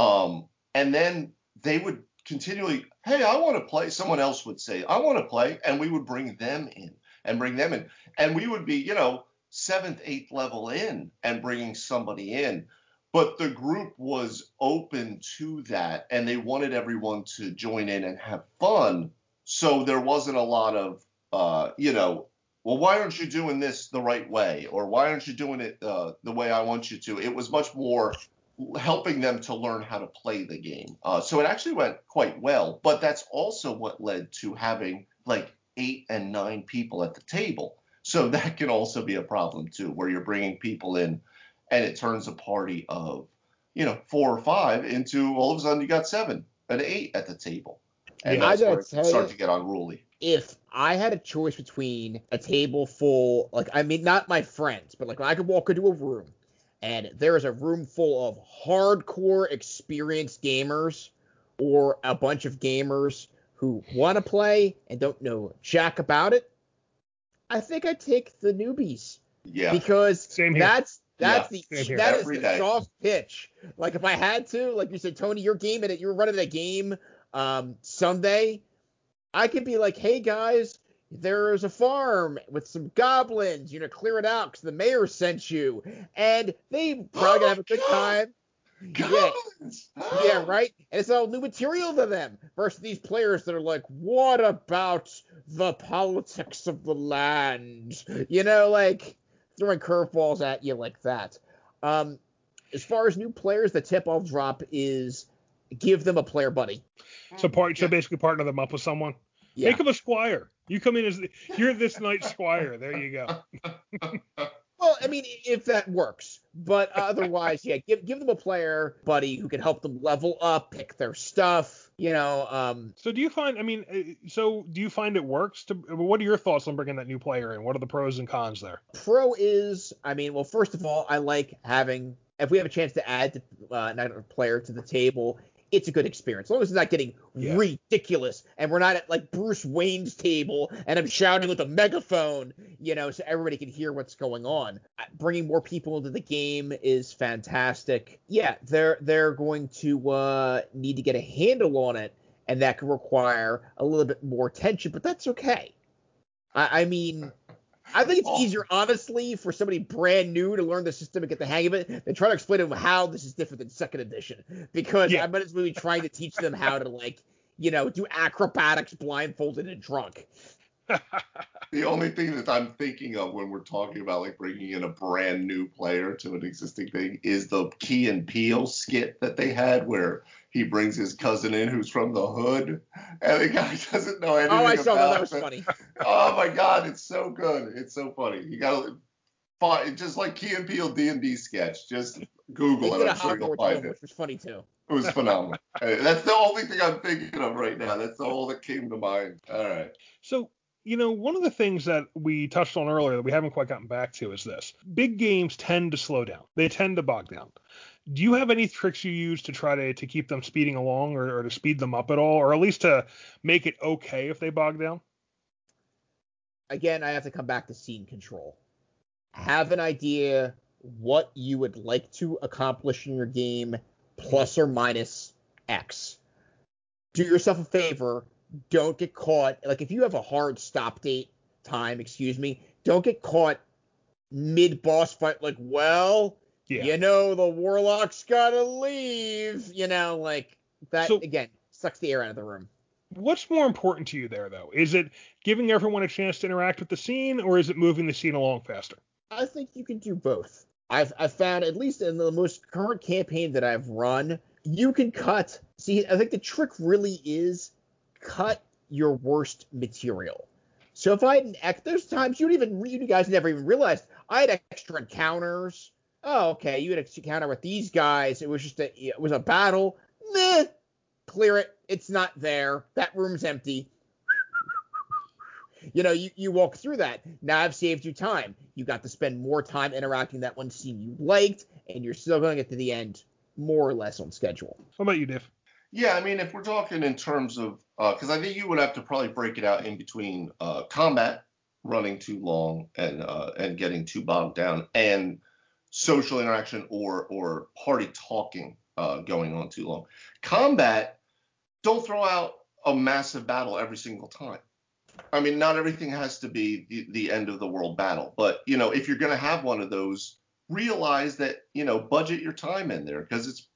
[SPEAKER 3] Um, and then they would continually, hey, I want to play. Someone else would say, I want to play, and we would bring them in and bring them in, and we would be, you know seventh, eighth level in and bringing somebody in. But the group was open to that and they wanted everyone to join in and have fun. So there wasn't a lot of, uh, you know, well, why aren't you doing this the right way? Or why aren't you doing it uh, the way I want you to? It was much more, helping them to learn how to play the game. Uh, so it actually went quite well. But that's also what led to having like eight and nine people at the table. So that can also be a problem too, where you're bringing people in and it turns a party of, you know, four or five into all of a sudden you got seven and eight at the table. And
[SPEAKER 2] I
[SPEAKER 3] that's where
[SPEAKER 2] gotta
[SPEAKER 3] it
[SPEAKER 2] tell
[SPEAKER 3] start
[SPEAKER 2] you-
[SPEAKER 3] to get unruly.
[SPEAKER 2] if I had a choice between a table full, like I mean, not my friends, but like I could walk into a room and there is a room full of hardcore experienced gamers or a bunch of gamers who want to play and don't know jack about it, I think I'd take the newbies
[SPEAKER 3] Yeah.
[SPEAKER 2] because
[SPEAKER 1] Same
[SPEAKER 2] that's that's
[SPEAKER 1] Same
[SPEAKER 2] the
[SPEAKER 1] here.
[SPEAKER 2] that is
[SPEAKER 3] Every
[SPEAKER 2] the
[SPEAKER 3] day.
[SPEAKER 2] soft pitch. Like if I had to, like you said, Tony, you're gaming it, you're running a game um Sunday. I could be like, hey guys, there's a farm with some goblins. You know, clear it out because the mayor sent you, and they probably gonna have a good
[SPEAKER 3] Oh God.
[SPEAKER 2] time.
[SPEAKER 3] Goblins!
[SPEAKER 2] Yeah, right. And it's all new material to them versus these players that are like, what about the politics of the land? You know, like throwing curveballs at you like that. Um, as far as new players, the tip I'll drop is give them a player buddy.
[SPEAKER 1] So part, so basically partner them up with someone.
[SPEAKER 2] Yeah.
[SPEAKER 1] Make them a squire. You come in as the, you're this knight's squire. There you go.
[SPEAKER 2] Well, I mean, if that works, but otherwise, yeah, give give them a player buddy who can help them level up, pick their stuff. You know, um,
[SPEAKER 1] So do you find? I mean, uh, so do you find it works? To what are your thoughts on bringing that new player in? What are the pros and cons there?
[SPEAKER 2] pro is, I mean, well, first of all, I like having if we have a chance to add uh, another player to the table, it's a good experience. As long as it's not getting
[SPEAKER 1] Yeah.
[SPEAKER 2] ridiculous and we're not at like Bruce Wayne's table and I'm shouting with a megaphone, you know, so everybody can hear what's going on. Bringing more people into the game is fantastic. Yeah, they're they're going to uh, need to get a handle on it, and that can require a little bit more attention, but that's okay. I, I mean, I think it's
[SPEAKER 3] Oh.
[SPEAKER 2] easier, honestly, for somebody brand new to learn the system and get the hang of it than try to explain to them how this is different than second edition. Because
[SPEAKER 1] Yeah.
[SPEAKER 2] I might as well be trying to teach them how to like, you know, do acrobatics blindfolded and drunk.
[SPEAKER 3] The only thing that I'm thinking of when we're talking about like bringing in a brand new player to an existing thing is the Key and Peele skit that they had where he brings his cousin in who's from the hood and the guy doesn't know anything
[SPEAKER 2] Oh, I saw that.
[SPEAKER 3] about
[SPEAKER 2] That was
[SPEAKER 3] it.
[SPEAKER 2] funny.
[SPEAKER 3] Oh my god, it's so good. It's so funny. You gotta find just like Key and Peele D and D sketch. Just Google it.
[SPEAKER 2] a
[SPEAKER 3] I'm sure you'll
[SPEAKER 2] Hogwarts
[SPEAKER 3] find
[SPEAKER 2] one,
[SPEAKER 3] it.
[SPEAKER 2] which was funny too.
[SPEAKER 3] It was phenomenal. That's the only thing I'm thinking of right now. That's all that came to mind. All right.
[SPEAKER 1] So, you know, one of the things that we touched on earlier that we haven't quite gotten back to is this. Big games tend to slow down. They tend to bog down. Do you have any tricks you use to try to, to keep them speeding along or, or to speed them up at all, or at least to make it okay if they bog down?
[SPEAKER 2] Again, I have to come back to scene control. Have an idea what you would like to accomplish in your game, plus or minus X. Do yourself a favor. Don't get caught. Like if you have a hard stop date time, excuse me, don't get caught mid boss fight. Like, well,
[SPEAKER 1] Yeah.
[SPEAKER 2] you know, the warlock's gotta leave. You know, like that
[SPEAKER 1] So-
[SPEAKER 2] again sucks the air out of the room.
[SPEAKER 1] What's more important to you there, though? Is it giving everyone a chance to interact with the scene, or is it moving the scene along faster?
[SPEAKER 2] I think you can do both. I've I've found at least in the most current campaign that I've run, you can cut. See, I think the trick really is cut your worst material. So if I had an there's times you even you guys never even realized I had extra encounters. Oh, okay, you had an encounter with these guys. It was just a it was a battle. Meh, clear it. It's not there. That room's empty. You know, you, you walk through that. Now I've saved you time. You got to spend more time interacting that one scene you liked, and you're still going to get to the end more or less on schedule.
[SPEAKER 1] How about you, Diff?
[SPEAKER 3] Yeah, I mean, if we're talking in terms of, because I think you would have to probably break it out in between uh, combat running too long and uh, and getting too bogged down, and social interaction or or party talking uh, going on too long. Combat, don't throw out a massive battle every single time. I mean, not everything has to be the, the end of the world battle, but you know, if you're going to have one of those, realize that you know, budget your time in there because it's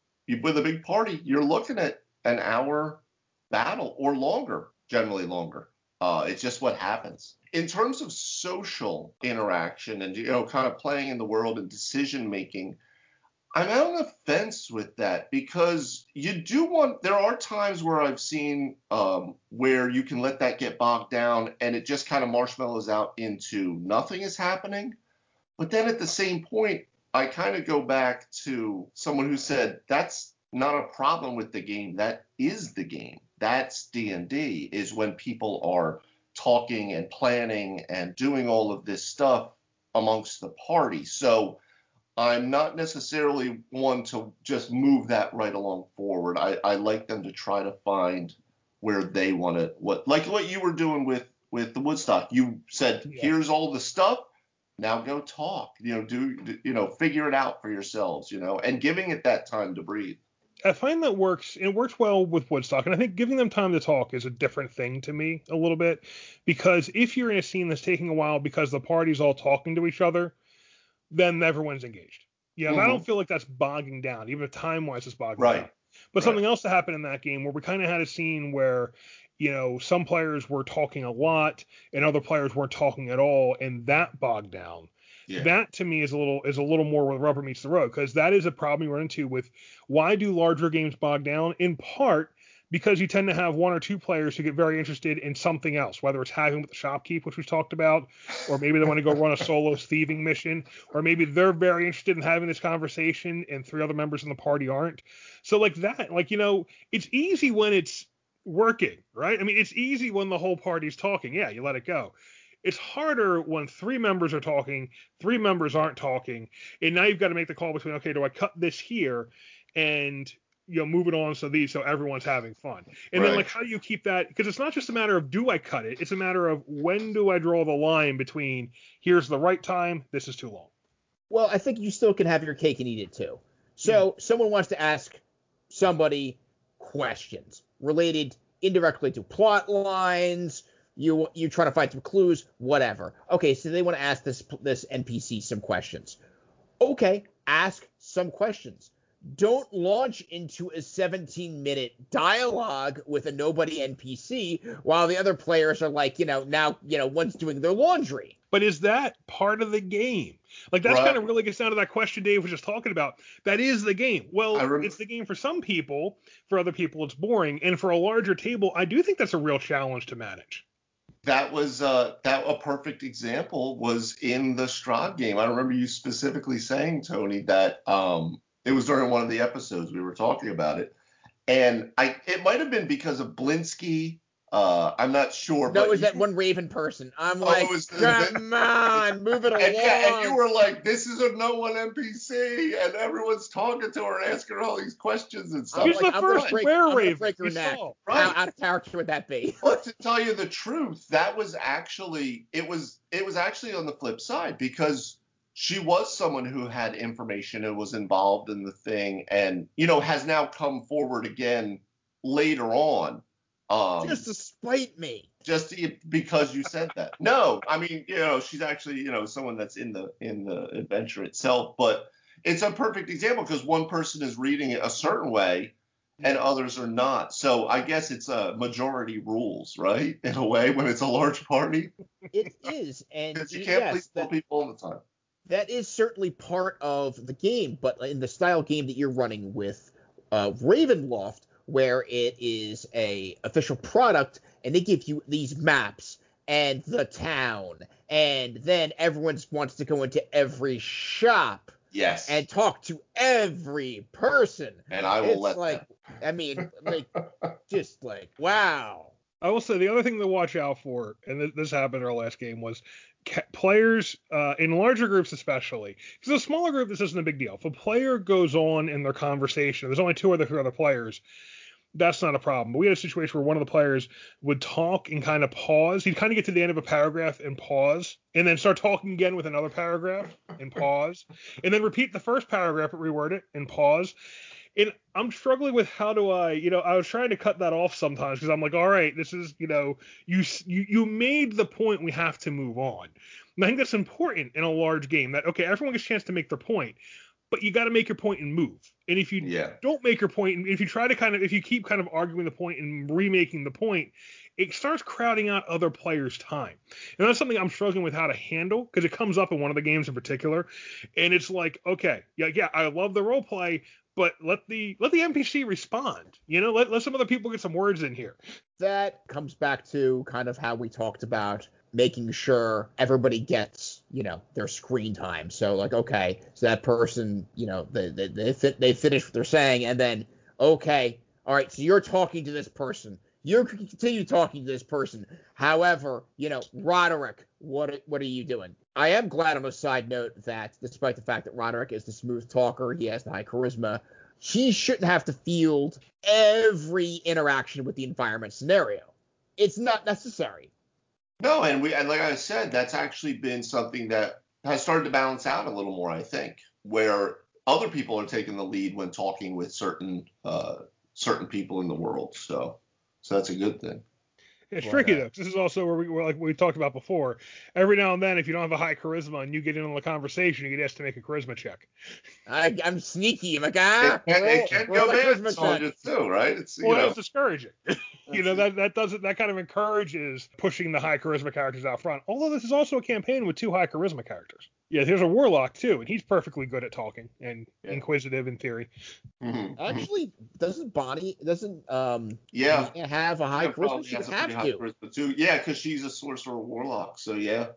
[SPEAKER 3] with a big party, you're looking at an hour battle or longer, generally longer. Uh, it's just what happens. In terms of social interaction and you know, kind of playing in the world and decision making, I'm on the fence with that because you do want. There are times where I've seen um, where you can let that get bogged down and it just kind of marshmallows out into nothing is happening. But then at the same point, I kind of go back to someone who said that's not a problem with the game. That is the game. That's D&D is when people are talking and planning and doing all of this stuff amongst the party. So I'm not necessarily one to just move that right along forward. I, I like them to try to find where they want to what like what you were doing with with the Woodstock. You said
[SPEAKER 1] Yeah.
[SPEAKER 3] here's all the stuff. Now go talk. You know, do do- you know figure it out for yourselves. You know, and giving it that time to breathe.
[SPEAKER 1] I find that works. It works well with Woodstock, and I think giving them time to talk is a different thing to me a little bit, because if you're in a scene that's taking a while because the party's all talking to each other, then everyone's engaged. Yeah, and I don't mm-hmm. feel like that's bogging down, even if time wise it's bogging
[SPEAKER 3] Right.
[SPEAKER 1] down. But
[SPEAKER 3] Right.
[SPEAKER 1] something else that happened in that game where we kind of had a scene where, you know, some players were talking a lot and other players weren't talking at all, and that bogged down
[SPEAKER 3] Yeah.
[SPEAKER 1] that to me is a little is a little more where the rubber meets the road because that is a problem you run into with why do larger games bog down? In part because you tend to have one or two players who get very interested in something else whether it's having with the shopkeep which we've talked about or maybe they want to go run a solo thieving mission or maybe they're very interested in having this conversation and three other members in the party aren't. So like that like you know it's easy when it's working right? I mean it's easy when the whole party's talking. Yeah you let it go it's harder when three members are talking, three members aren't talking, and now you've got to make the call between okay, do I cut this here and you know move it on so these so everyone's having fun, and then like how do you keep that? Because it's not just a matter of do I cut it, it's a matter of when do I draw the line between here's the right time, this is too long.
[SPEAKER 2] Well, I think you still can have your cake and eat it too. So mm. someone wants to ask somebody questions related indirectly to plot lines. You you try to find some clues, whatever. Okay, so they want to ask this this NPC some questions. Okay, ask some questions. Don't launch into a 17 minute dialogue with a nobody NPC while the other players are like, you know, now, you know, one's doing their laundry.
[SPEAKER 1] But is that part of the game? Like that's
[SPEAKER 3] Right.
[SPEAKER 1] kind of really gets down to that question Dave was just talking about. That is the game. Well,
[SPEAKER 3] rem-
[SPEAKER 1] it's the game for some people. For other people, it's boring. And for a larger table, I do think that's a real challenge to manage.
[SPEAKER 3] That was uh, that a perfect example was in the Strahd game. I remember you specifically saying, Tony, that um, it was during one of the episodes we were talking about it, and I it might have been because of Blinsky. Uh, I'm not sure.
[SPEAKER 2] No,
[SPEAKER 3] but
[SPEAKER 2] it was
[SPEAKER 3] you-
[SPEAKER 2] that one Raven person. I'm
[SPEAKER 3] Oh,
[SPEAKER 2] like,
[SPEAKER 3] it was the-
[SPEAKER 2] come on, move it along.
[SPEAKER 3] And, yeah, and you were like, "This is a no one NPC," and everyone's talking to her and asking her all these questions and stuff.
[SPEAKER 2] I'm like,
[SPEAKER 1] the
[SPEAKER 2] I'm gonna
[SPEAKER 1] first
[SPEAKER 2] break-
[SPEAKER 1] were
[SPEAKER 2] I'm gonna
[SPEAKER 1] raven.
[SPEAKER 2] break her neck.
[SPEAKER 1] saw.
[SPEAKER 3] Right.
[SPEAKER 2] How out of character would that be?
[SPEAKER 3] But to tell you the truth, that was actually it was it was actually on the flip side because she was someone who had information and was involved in the thing and you know has now come forward again later on. Um,
[SPEAKER 2] Just to spite me.
[SPEAKER 3] just to- because you said that. No, I mean, you know, she's actually, you know, someone that's in the in the adventure itself, but it's a perfect example because one person is reading it a certain way and others are not. So I guess it's a majority rules, right? In a way, when it's a large party,
[SPEAKER 2] It is, and
[SPEAKER 3] you can't
[SPEAKER 2] yes,
[SPEAKER 3] please
[SPEAKER 2] that,
[SPEAKER 3] people all the time.
[SPEAKER 2] that is certainly part of the game, but in the style game that you're running with uh, Ravenloft, where it is a official product, and they give you these maps and the town, and then everyone wants to go into every shop
[SPEAKER 3] Yes,
[SPEAKER 2] and talk to every person.
[SPEAKER 3] and I will
[SPEAKER 2] it's
[SPEAKER 3] let
[SPEAKER 2] like, I mean, like, just like, wow.
[SPEAKER 1] I will say the other thing to watch out for, and this happened in our last game, was players uh, in larger groups, especially because a smaller group, this isn't a big deal. If a player goes on in their conversation, there's only two or three other players. That's not a problem. But we had a situation where one of the players would talk and kind of pause. He'd kind of get to the end of a paragraph and pause, and then start talking again with another paragraph and pause, and then repeat the first paragraph but reword it and pause. And I'm struggling with how do I, you know, I was trying to cut that off sometimes because I'm like, all right, this is, you know, you you you made the point. We have to move on. And I think that's important in a large game. That okay, everyone gets a chance to make their point, but you got to make your point and move. And if you
[SPEAKER 3] Yeah.
[SPEAKER 1] don't make your point, and if you try to kind of, if you keep kind of arguing the point and remaking the point, it starts crowding out other players' time. And that's something I'm struggling with how to handle because it comes up in one of the games in particular. And it's like, okay, yeah, yeah, I love the role play, but let the let the NPC respond. You know, let, let some other people get some words in here.
[SPEAKER 2] That comes back to kind of how we talked about making sure everybody gets, you know, their screen time. So like, okay, so that person, you know, they they they, fit, they finish what they're saying, and then okay, all right, so you're talking to this person. You can continue talking to this person. However, you know, Roderick, what what are you doing? I am glad on a side note that despite the fact that Roderick is the smooth talker, he has the high charisma, he shouldn't have to field every interaction with the environment scenario. It's not necessary.
[SPEAKER 3] No, and we and like I said, that's actually been something that has started to balance out a little more, I think, where other people are taking the lead when talking with certain uh, certain people in the world. So so that's a good thing.
[SPEAKER 1] It's tricky though. This is also where we were like we talked about before. Every now and then, if you don't have a high charisma and you get in on the conversation, you get asked to make a charisma check.
[SPEAKER 2] I, am sneaky. I'm like, ah,
[SPEAKER 3] it, roll, it can go bad soldiers too, right?
[SPEAKER 1] It's well, know. that's discouraging. you know that that doesn't that kind of encourages pushing the high charisma characters out front. Although this is also a campaign with two high charisma characters. Yeah, there's a warlock too, and he's perfectly good at talking and yeah. inquisitive in theory.
[SPEAKER 2] Mm-hmm. mm-hmm. Actually, doesn't Bonnie doesn't um
[SPEAKER 3] yeah
[SPEAKER 2] have a high yeah, charisma? She have
[SPEAKER 3] to. Too. Yeah, because she's a sorcerer warlock. So yeah.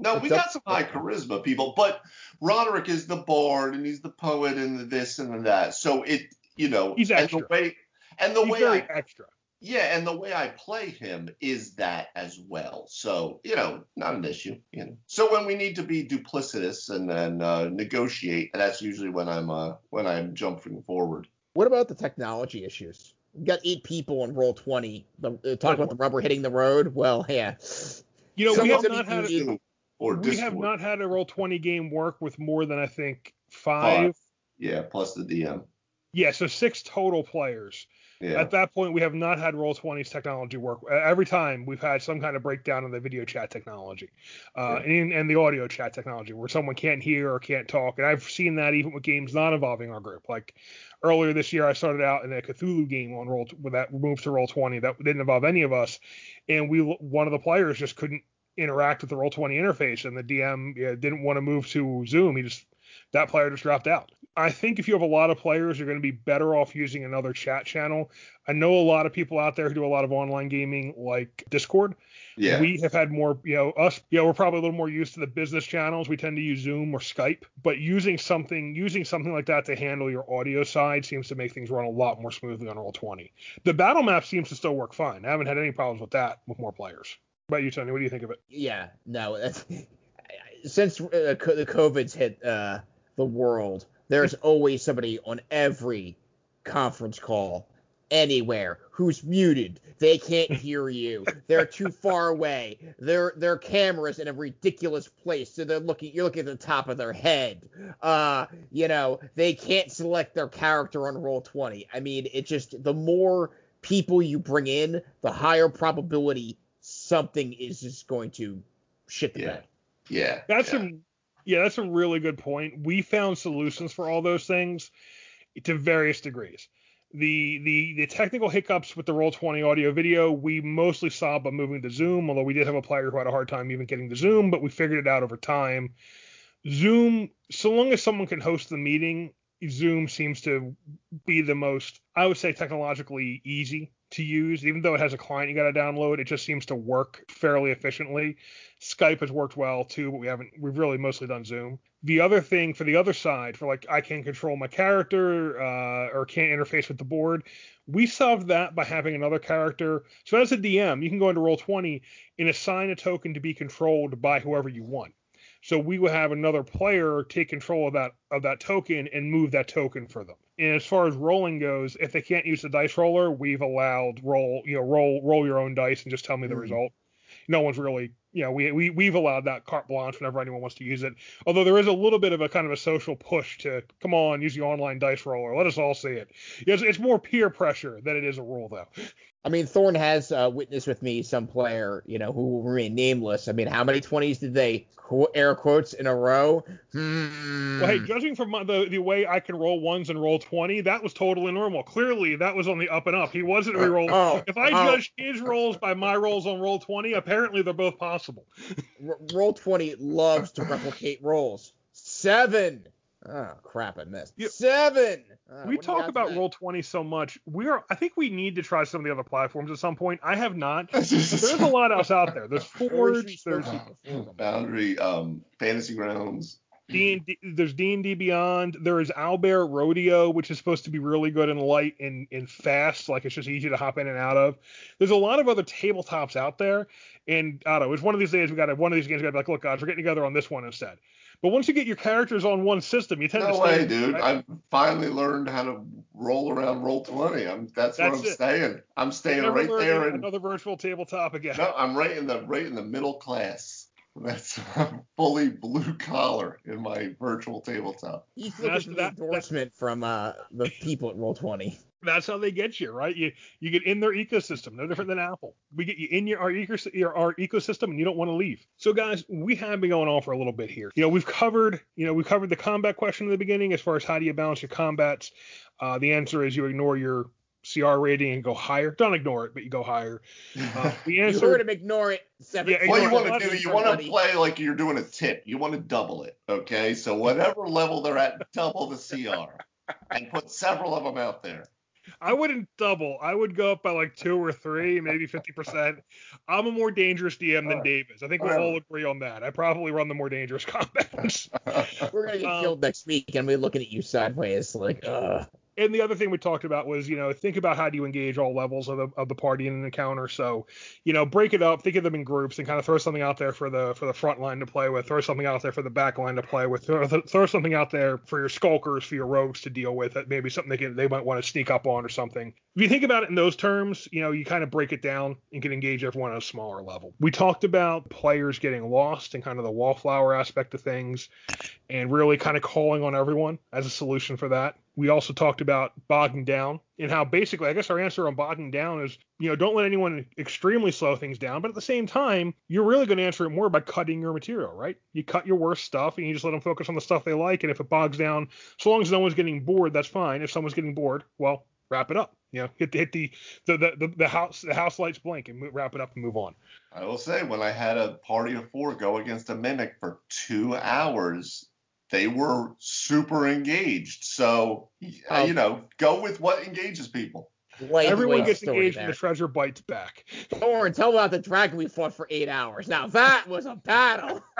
[SPEAKER 3] No, we got some high charisma people, but Roderick is the bard and he's the poet and the this and the that. So it, you know,
[SPEAKER 1] he's extra.
[SPEAKER 3] And the way, and the
[SPEAKER 1] he's
[SPEAKER 3] way
[SPEAKER 1] very
[SPEAKER 3] I,
[SPEAKER 1] extra.
[SPEAKER 3] Yeah, and the way I play him is that as well. So, you know, not an issue. You know. So when we need to be duplicitous and then uh, negotiate, that's usually when I'm uh, when I'm jumping forward.
[SPEAKER 2] What about the technology issues? We got eight people on Roll20. The, uh, talk about the rubber hitting the road. Well, yeah.
[SPEAKER 1] You know, we have not had a, or we have not had a Roll20 game work with more than I think five. five.
[SPEAKER 3] Yeah, plus the DM.
[SPEAKER 1] Yeah, so six total players. Yeah. At that point, we have not had Roll20's technology work. Every time we've had some kind of breakdown in the video chat technology uh, yeah. and, and, the audio chat technology where someone can't hear or can't talk. And I've seen that even with games not involving our group. Like earlier this year, I started out in a Cthulhu game on Roll with that moved to Roll20 that didn't involve any of us, and we one of the players just couldn't interact with the Roll20 interface, and the DM yeah, didn't want to move to Zoom. He just that player just dropped out. I think if you have a lot of players, you're going to be better off using another chat channel. I know a lot of people out there who do a lot of online gaming, like Discord.
[SPEAKER 3] Yeah.
[SPEAKER 1] We have had more, you know, us, you know, we're probably a little more used to the business channels. We tend to use Zoom or Skype, but using something, using something like that to handle your audio side seems to make things run a lot more smoothly on Roll20. The battle map seems to still work fine. I haven't had any problems with that with more players. What about you, Tony? What do you think of it?
[SPEAKER 2] Yeah, no, that's since uh, the COVID's hit uh, the world there's always somebody on every conference call anywhere who's muted. They can't hear you. They're too far away. Their their cameras in a ridiculous place, so they're looking. You're looking at the top of their head. Uh, you know, they can't select their character on Roll20. I mean, it just the more people you bring in, the higher probability something is just going to shit the
[SPEAKER 3] yeah.
[SPEAKER 2] bed.
[SPEAKER 3] Yeah,
[SPEAKER 1] that's
[SPEAKER 3] yeah.
[SPEAKER 1] some yeah, that's a really good point. We found solutions for all those things to various degrees. The the the technical hiccups with the Roll20 audio video we mostly saw by moving to Zoom, although we did have a player who had a hard time even getting to Zoom, but we figured it out over time. Zoom, so long as someone can host the meeting, Zoom seems to be the most, I would say, technologically easy to use. Even though it has a client you got to download, it just seems to work fairly efficiently. Skype has worked well too, but we haven't. We've really mostly done Zoom. The other thing for the other side, for like I can't control my character uh, or can't interface with the board, we solved that by having another character. So as a DM, you can go into Roll20 and assign a token to be controlled by whoever you want. So we will have another player take control of that of that token and move that token for them. And as far as rolling goes, if they can't use the dice roller, we've allowed roll you know roll roll your own dice and just tell me the mm. result. No one's really you know, we, we we've allowed that carte blanche whenever anyone wants to use it. Although there is a little bit of a kind of a social push to come on, use the online dice roller. Let us all see it. It's, it's more peer pressure than it is a rule, though.
[SPEAKER 2] I mean, Thorn has uh, witnessed with me some player, you know, who will remain nameless. I mean, how many 20s did they qu- air quotes in a row? Hmm.
[SPEAKER 1] Well, hey, judging from my, the the way I can roll ones and roll twenty, that was totally normal. Clearly, that was on the up and up. He wasn't re-rolling.
[SPEAKER 2] Oh,
[SPEAKER 1] if I
[SPEAKER 2] oh.
[SPEAKER 1] judge his rolls by my rolls on Roll20, apparently they're both possible.
[SPEAKER 2] R- Roll20 loves to replicate rolls. Seven. Oh, crap, I missed.
[SPEAKER 1] Yeah.
[SPEAKER 2] Seven. Uh,
[SPEAKER 1] we
[SPEAKER 2] what do you
[SPEAKER 1] talk about
[SPEAKER 2] today?
[SPEAKER 1] Roll20 so much. We are. I think we need to try some of the other platforms at some point. I have not. There's a lot else out there. There's
[SPEAKER 2] Or we should be
[SPEAKER 1] Forge. There's
[SPEAKER 2] smoking.
[SPEAKER 3] Foundry, um, Fantasy Grounds.
[SPEAKER 1] D and D, there's D and D Beyond. There is Owlbear Rodeo, which is supposed to be really good and light and, and fast, like it's just easy to hop in and out of. There's a lot of other tabletops out there, and I don't know. It's one of these days we got to one of these games we got to be like, look, guys, we're getting together on this one instead. But once you get your characters on one system, you tend to
[SPEAKER 3] No
[SPEAKER 1] stay.
[SPEAKER 3] way, dude.
[SPEAKER 1] right?
[SPEAKER 3] I've finally learned how to roll around Roll20. I'm that's, where
[SPEAKER 1] That's
[SPEAKER 3] I'm
[SPEAKER 1] it.
[SPEAKER 3] staying. I'm staying
[SPEAKER 1] Never
[SPEAKER 3] right there in
[SPEAKER 1] another virtual tabletop again.
[SPEAKER 3] No, I'm right in the right in the middle class. That's I'm fully blue collar in my virtual tabletop.
[SPEAKER 2] He's
[SPEAKER 1] That's-
[SPEAKER 2] looking for the
[SPEAKER 1] that- that-
[SPEAKER 2] endorsement from uh, the people at Roll20.
[SPEAKER 1] That's how they get you, right? You you get in their ecosystem. No different than Apple. We get you in your our, ecos- your our ecosystem, and you don't want to leave. So, guys, we have been going on for a little bit here. You know, we've covered you know we covered the combat question in the beginning as far as how do you balance your combats. Uh, the answer is you ignore your CR rating and go higher. Don't ignore it, but you go higher. Uh, the
[SPEAKER 2] You
[SPEAKER 1] answer
[SPEAKER 2] heard him ignore it. Seven.
[SPEAKER 1] Yeah,
[SPEAKER 3] what you want to do, you want to play like you're doing a tip. You want to double it, okay? So whatever level they're at, double the CR, and put several of them out there.
[SPEAKER 1] I wouldn't double. I would go up by like two or three, maybe 50%. I'm a more dangerous DM than. Dave. I think we'll all agree on that. I probably run the more dangerous combats.
[SPEAKER 2] We're gonna get
[SPEAKER 1] Um,
[SPEAKER 2] killed next week, and we're looking at you sideways, like, uh.
[SPEAKER 1] And the other thing we talked about was, you know, think about how do you engage all levels of the of the party in an encounter. So, you know, break it up, think of them in groups, and kind of throw something out there for the for the front line to play with, throw something out there for the back line to play with, throw, throw something out there for your skulkers, for your rogues to deal with. That maybe something they can they might want to sneak up on or something. If you think about it in those terms, you know, you kind of break it down and can engage everyone at a smaller level. We talked about players getting lost and kind of the wallflower aspect of things and really kind of calling on everyone as a solution for that. We also talked about bogging down and how basically, I guess our answer on bogging down is, you know, don't let anyone extremely slow things down, but at the same time, you're really going to answer it more by cutting your material, right? You cut your worst stuff and you just let them focus on the stuff they like. And if it bogs down, so long as no one's getting bored, that's fine. If someone's getting bored, well, wrap it up. You know, hit the hit the the the, the, the house the house lights blink and wrap it up and move on.
[SPEAKER 3] I will say, when I had a party of four go against a mimic for two hours, they were super engaged. So, y-
[SPEAKER 2] Oh.
[SPEAKER 3] you know, go with what engages people.
[SPEAKER 2] Lightweight
[SPEAKER 1] Everyone gets engaged
[SPEAKER 2] there.
[SPEAKER 1] and the treasure bites back.
[SPEAKER 2] Thorn, tell about the dragon we fought for eight hours. Now that was a battle.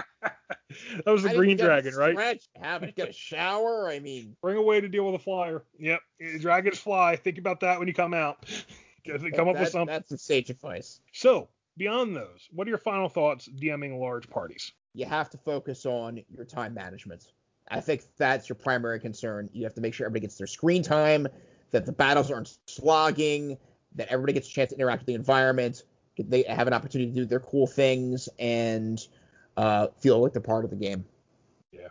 [SPEAKER 1] That was the
[SPEAKER 2] I
[SPEAKER 1] green
[SPEAKER 2] didn't
[SPEAKER 1] dragon, right?
[SPEAKER 2] Stretch, haven't get a shower. I mean,
[SPEAKER 1] Bring a way to deal with a flyer. Yep. Dragons fly. Think about that when you come out. Get- come up with
[SPEAKER 2] that-
[SPEAKER 1] something.
[SPEAKER 2] That's some sage advice.
[SPEAKER 1] So, beyond those, what are your final thoughts DMing large parties?
[SPEAKER 2] You have to focus on your time management. I think that's your primary concern. You have to make sure everybody gets their screen time, that the battles aren't slogging, that everybody gets a chance to interact with the environment, they have an opportunity to do their cool things, and uh, feel like they're part of the game. Yeah.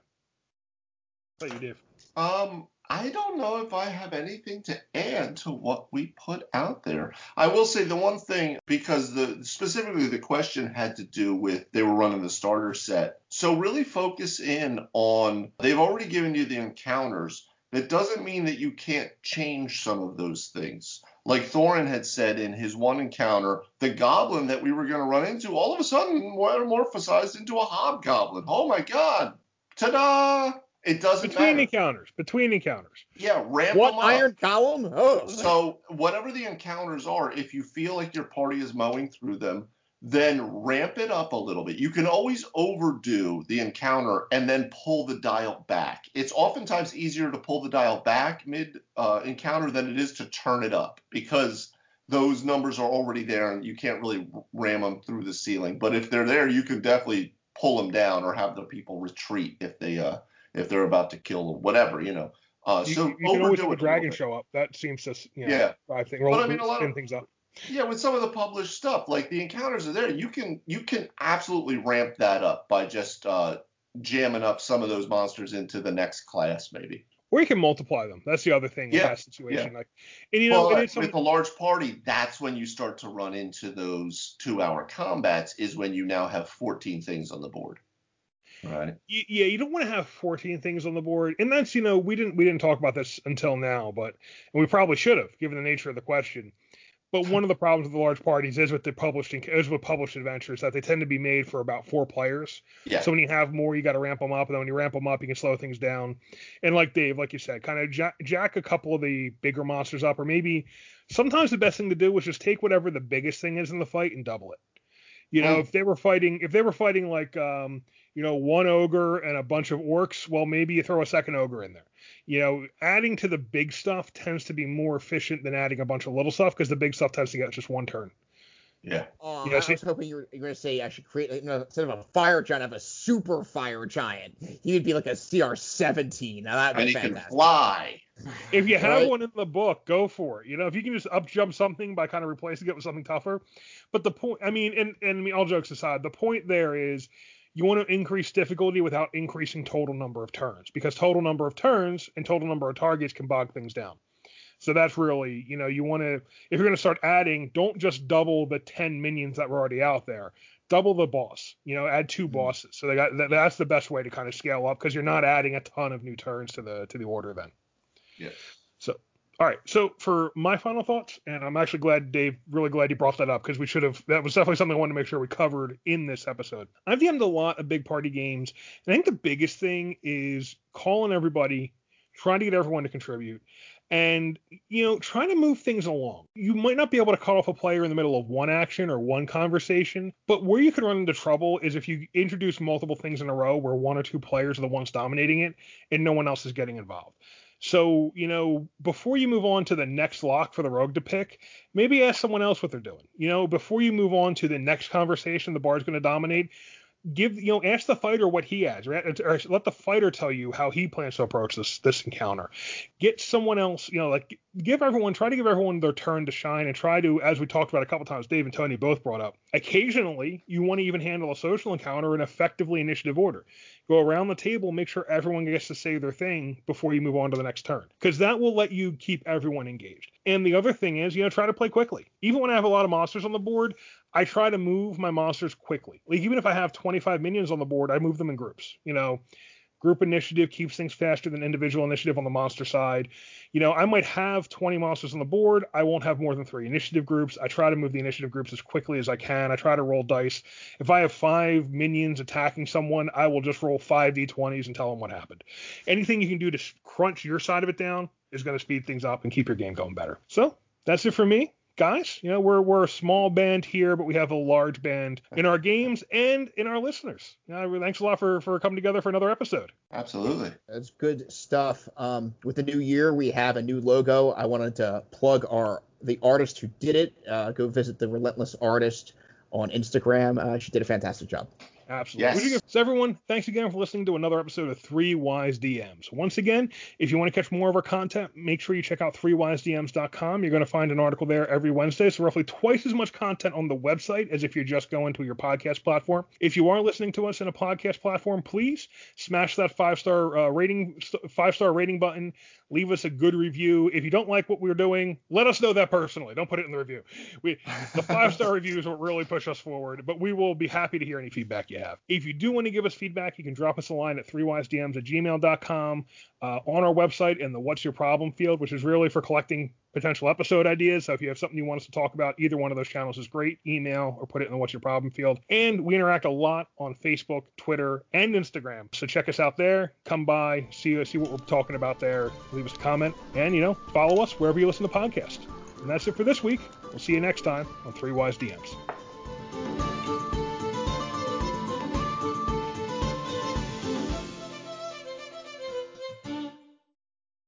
[SPEAKER 1] What you, Dave?
[SPEAKER 3] Um, I don't know if I have anything to add to what we put out there. I will say the one thing because the specifically the question had to do with they were running the starter set. So really focus in on they've already given you the encounters. That doesn't mean that you can't change some of those things. Like Thorin had said in his one encounter, the goblin that we were going to run into all of a sudden metamorphosized into a hobgoblin. Oh my god. Ta-da! It doesn't
[SPEAKER 1] Between
[SPEAKER 3] matter.
[SPEAKER 1] encounters. Between encounters.
[SPEAKER 3] Yeah, ramp
[SPEAKER 2] What
[SPEAKER 3] them up.
[SPEAKER 2] iron column? Oh,
[SPEAKER 3] So whatever the encounters are, if you feel like your party is mowing through them, then ramp it up a little bit. You can always overdo the encounter and then pull the dial back. It's oftentimes easier to pull the dial back mid uh, encounter than it is to turn it up because those numbers are already there and you can't really ram them through the ceiling. But if they're there, you can definitely pull them down or have the people retreat if they uh if they're about to kill them, whatever you know. Uh,
[SPEAKER 1] You,
[SPEAKER 3] so
[SPEAKER 1] you can always have a dragon show up. That seems to, you know,
[SPEAKER 3] Yeah.
[SPEAKER 1] I think
[SPEAKER 3] But I mean, a lot of-
[SPEAKER 1] things up.
[SPEAKER 3] Yeah, with some of the published stuff, like the encounters are there. You can you can absolutely ramp that up by just uh, jamming up some of those monsters into the next class, maybe.
[SPEAKER 1] Or you can multiply them. That's the other thing
[SPEAKER 3] Yeah,
[SPEAKER 1] in that situation.
[SPEAKER 3] yeah.
[SPEAKER 1] Like, and you know,
[SPEAKER 3] But
[SPEAKER 1] and it's
[SPEAKER 3] with a large party, that's when you start to run into those two-hour combats. Is when you now have 14 things on the board. Right.
[SPEAKER 1] y- yeah, you don't want to have 14 things on the board, and that's you know we didn't we didn't talk about this until now, but and we probably should have given the nature of the question. But one of the problems with the large parties is with the published is with published adventures that they tend to be made for about four players.
[SPEAKER 3] Yeah.
[SPEAKER 1] So when you have more, you got to ramp them up, and then when you ramp them up, you can slow things down. And like Dave, like you said, kind of jack, jack a couple of the bigger monsters up, or maybe sometimes the best thing to do was just take whatever the biggest thing is in the fight and double it. You know,
[SPEAKER 3] Mm.
[SPEAKER 1] if they were fighting, if they were fighting like, um, you know, one ogre and a bunch of orcs, well, maybe you throw a second ogre in there. You know, adding to the big stuff tends to be more efficient than adding a bunch of little stuff because the big stuff tends to get just one turn.
[SPEAKER 3] Yeah.
[SPEAKER 2] Oh,
[SPEAKER 1] Yeah,
[SPEAKER 2] I
[SPEAKER 1] see-
[SPEAKER 2] was hoping you were, you were going to say I should create, like, no, instead of a fire giant, I have a super fire giant. He would be like a CR17. Now that would
[SPEAKER 3] And
[SPEAKER 2] be
[SPEAKER 3] he can
[SPEAKER 2] fantastic.
[SPEAKER 3] fly.
[SPEAKER 1] If you have
[SPEAKER 2] Right.
[SPEAKER 1] one in the book, go for it. You know, if you can just up jump something by kind of replacing it with something tougher. But the point, I mean, and, and I mean, all jokes aside, the point there is you want to increase difficulty without increasing total number of turns because total number of turns and total number of targets can bog things down. So that's really, you know, you want to, if you're going to start adding, don't just double the 10 minions that were already out there. Double the boss, you know, add two
[SPEAKER 2] Mhm.
[SPEAKER 1] bosses. So they got that, that's the best way to kind of scale up because you're not adding a ton of new turns to the to the order then.
[SPEAKER 3] Yeah.
[SPEAKER 1] So, all right. So for my final thoughts, and I'm actually glad Dave, really glad you brought that up because we should have. That was definitely something I wanted to make sure we covered in this episode. I've DM'd a lot of big party games, and I think the biggest thing is calling everybody, trying to get everyone to contribute, and you know, trying to move things along. You might not be able to cut off a player in the middle of one action or one conversation, but where you could run into trouble is if you introduce multiple things in a row where one or two players are the ones dominating it and no one else is getting involved. So, you know, before you move on to the next lock for the rogue to pick, maybe ask someone else what they're doing. You know, before you move on to the next conversation the bar's going to dominate, give you know ask the fighter what he has right? Or let the fighter tell you how he plans to approach this this encounter. Get someone else you know like give everyone try to give everyone their turn to shine and try to as we talked about a couple times dave and tony both brought up occasionally you want to even handle a social encounter in effectively initiative order go around the table make sure everyone gets to say their thing before you move on to the next turn because that will let you keep everyone engaged and the other thing is you know try to play quickly even when i have a lot of monsters on the board I try to move my monsters quickly. Like even if I have 25 minions on the board, I move them in groups. You know, group initiative keeps things faster than individual initiative on the monster side. You know, I might have 20 monsters on the board. I won't have more than three initiative groups. I try to move the initiative groups as quickly as I can. I try to roll dice. If I have five minions attacking someone, I will just roll five d20s and tell them what happened. Anything you can do to crunch your side of it down is going to speed things up and keep your game going better. So that's it for me guys, you know, we're we're a small band here, but we have a large band in our games and in our listeners. You know, thanks a lot for for coming together for another episode.
[SPEAKER 3] Absolutely.
[SPEAKER 2] That's good stuff. Um, with the new year, we have a new logo. I wanted to plug our the artist who did it. Uh, go visit the Relentless Artist on Instagram. Uh, she did a fantastic job.
[SPEAKER 1] Absolutely.
[SPEAKER 3] Yes.
[SPEAKER 1] So everyone, thanks again for listening to another episode of Three Wise DMs. Once again, if you want to catch more of our content, make sure you check out threewisedms.com. You're going to find an article there every Wednesday, so roughly twice as much content on the website as if you're just going to your podcast platform. If you are listening to us in a podcast platform, please smash that five star uh, rating, five star rating button. Leave us a good review. If you don't like what we're doing, let us know that personally. Don't put it in the review. We the five star reviews will really push us forward, but we will be happy to hear any feedback you have. If you do want to give us feedback, you can drop us a line at threewisedms at gmail.com uh, on our website in the What's Your Problem field, which is really for collecting potential episode ideas. So if you have something you want us to talk about, either one of those channels is great. Email or put it in the What's Your Problem field. And we interact a lot on Facebook, Twitter, and Instagram. So check us out there. Come by, see see what we're talking about there. Leave us a comment, and you know, follow us wherever you listen to podcasts. And that's it for this week. We'll see you next time on Three Wise DMs.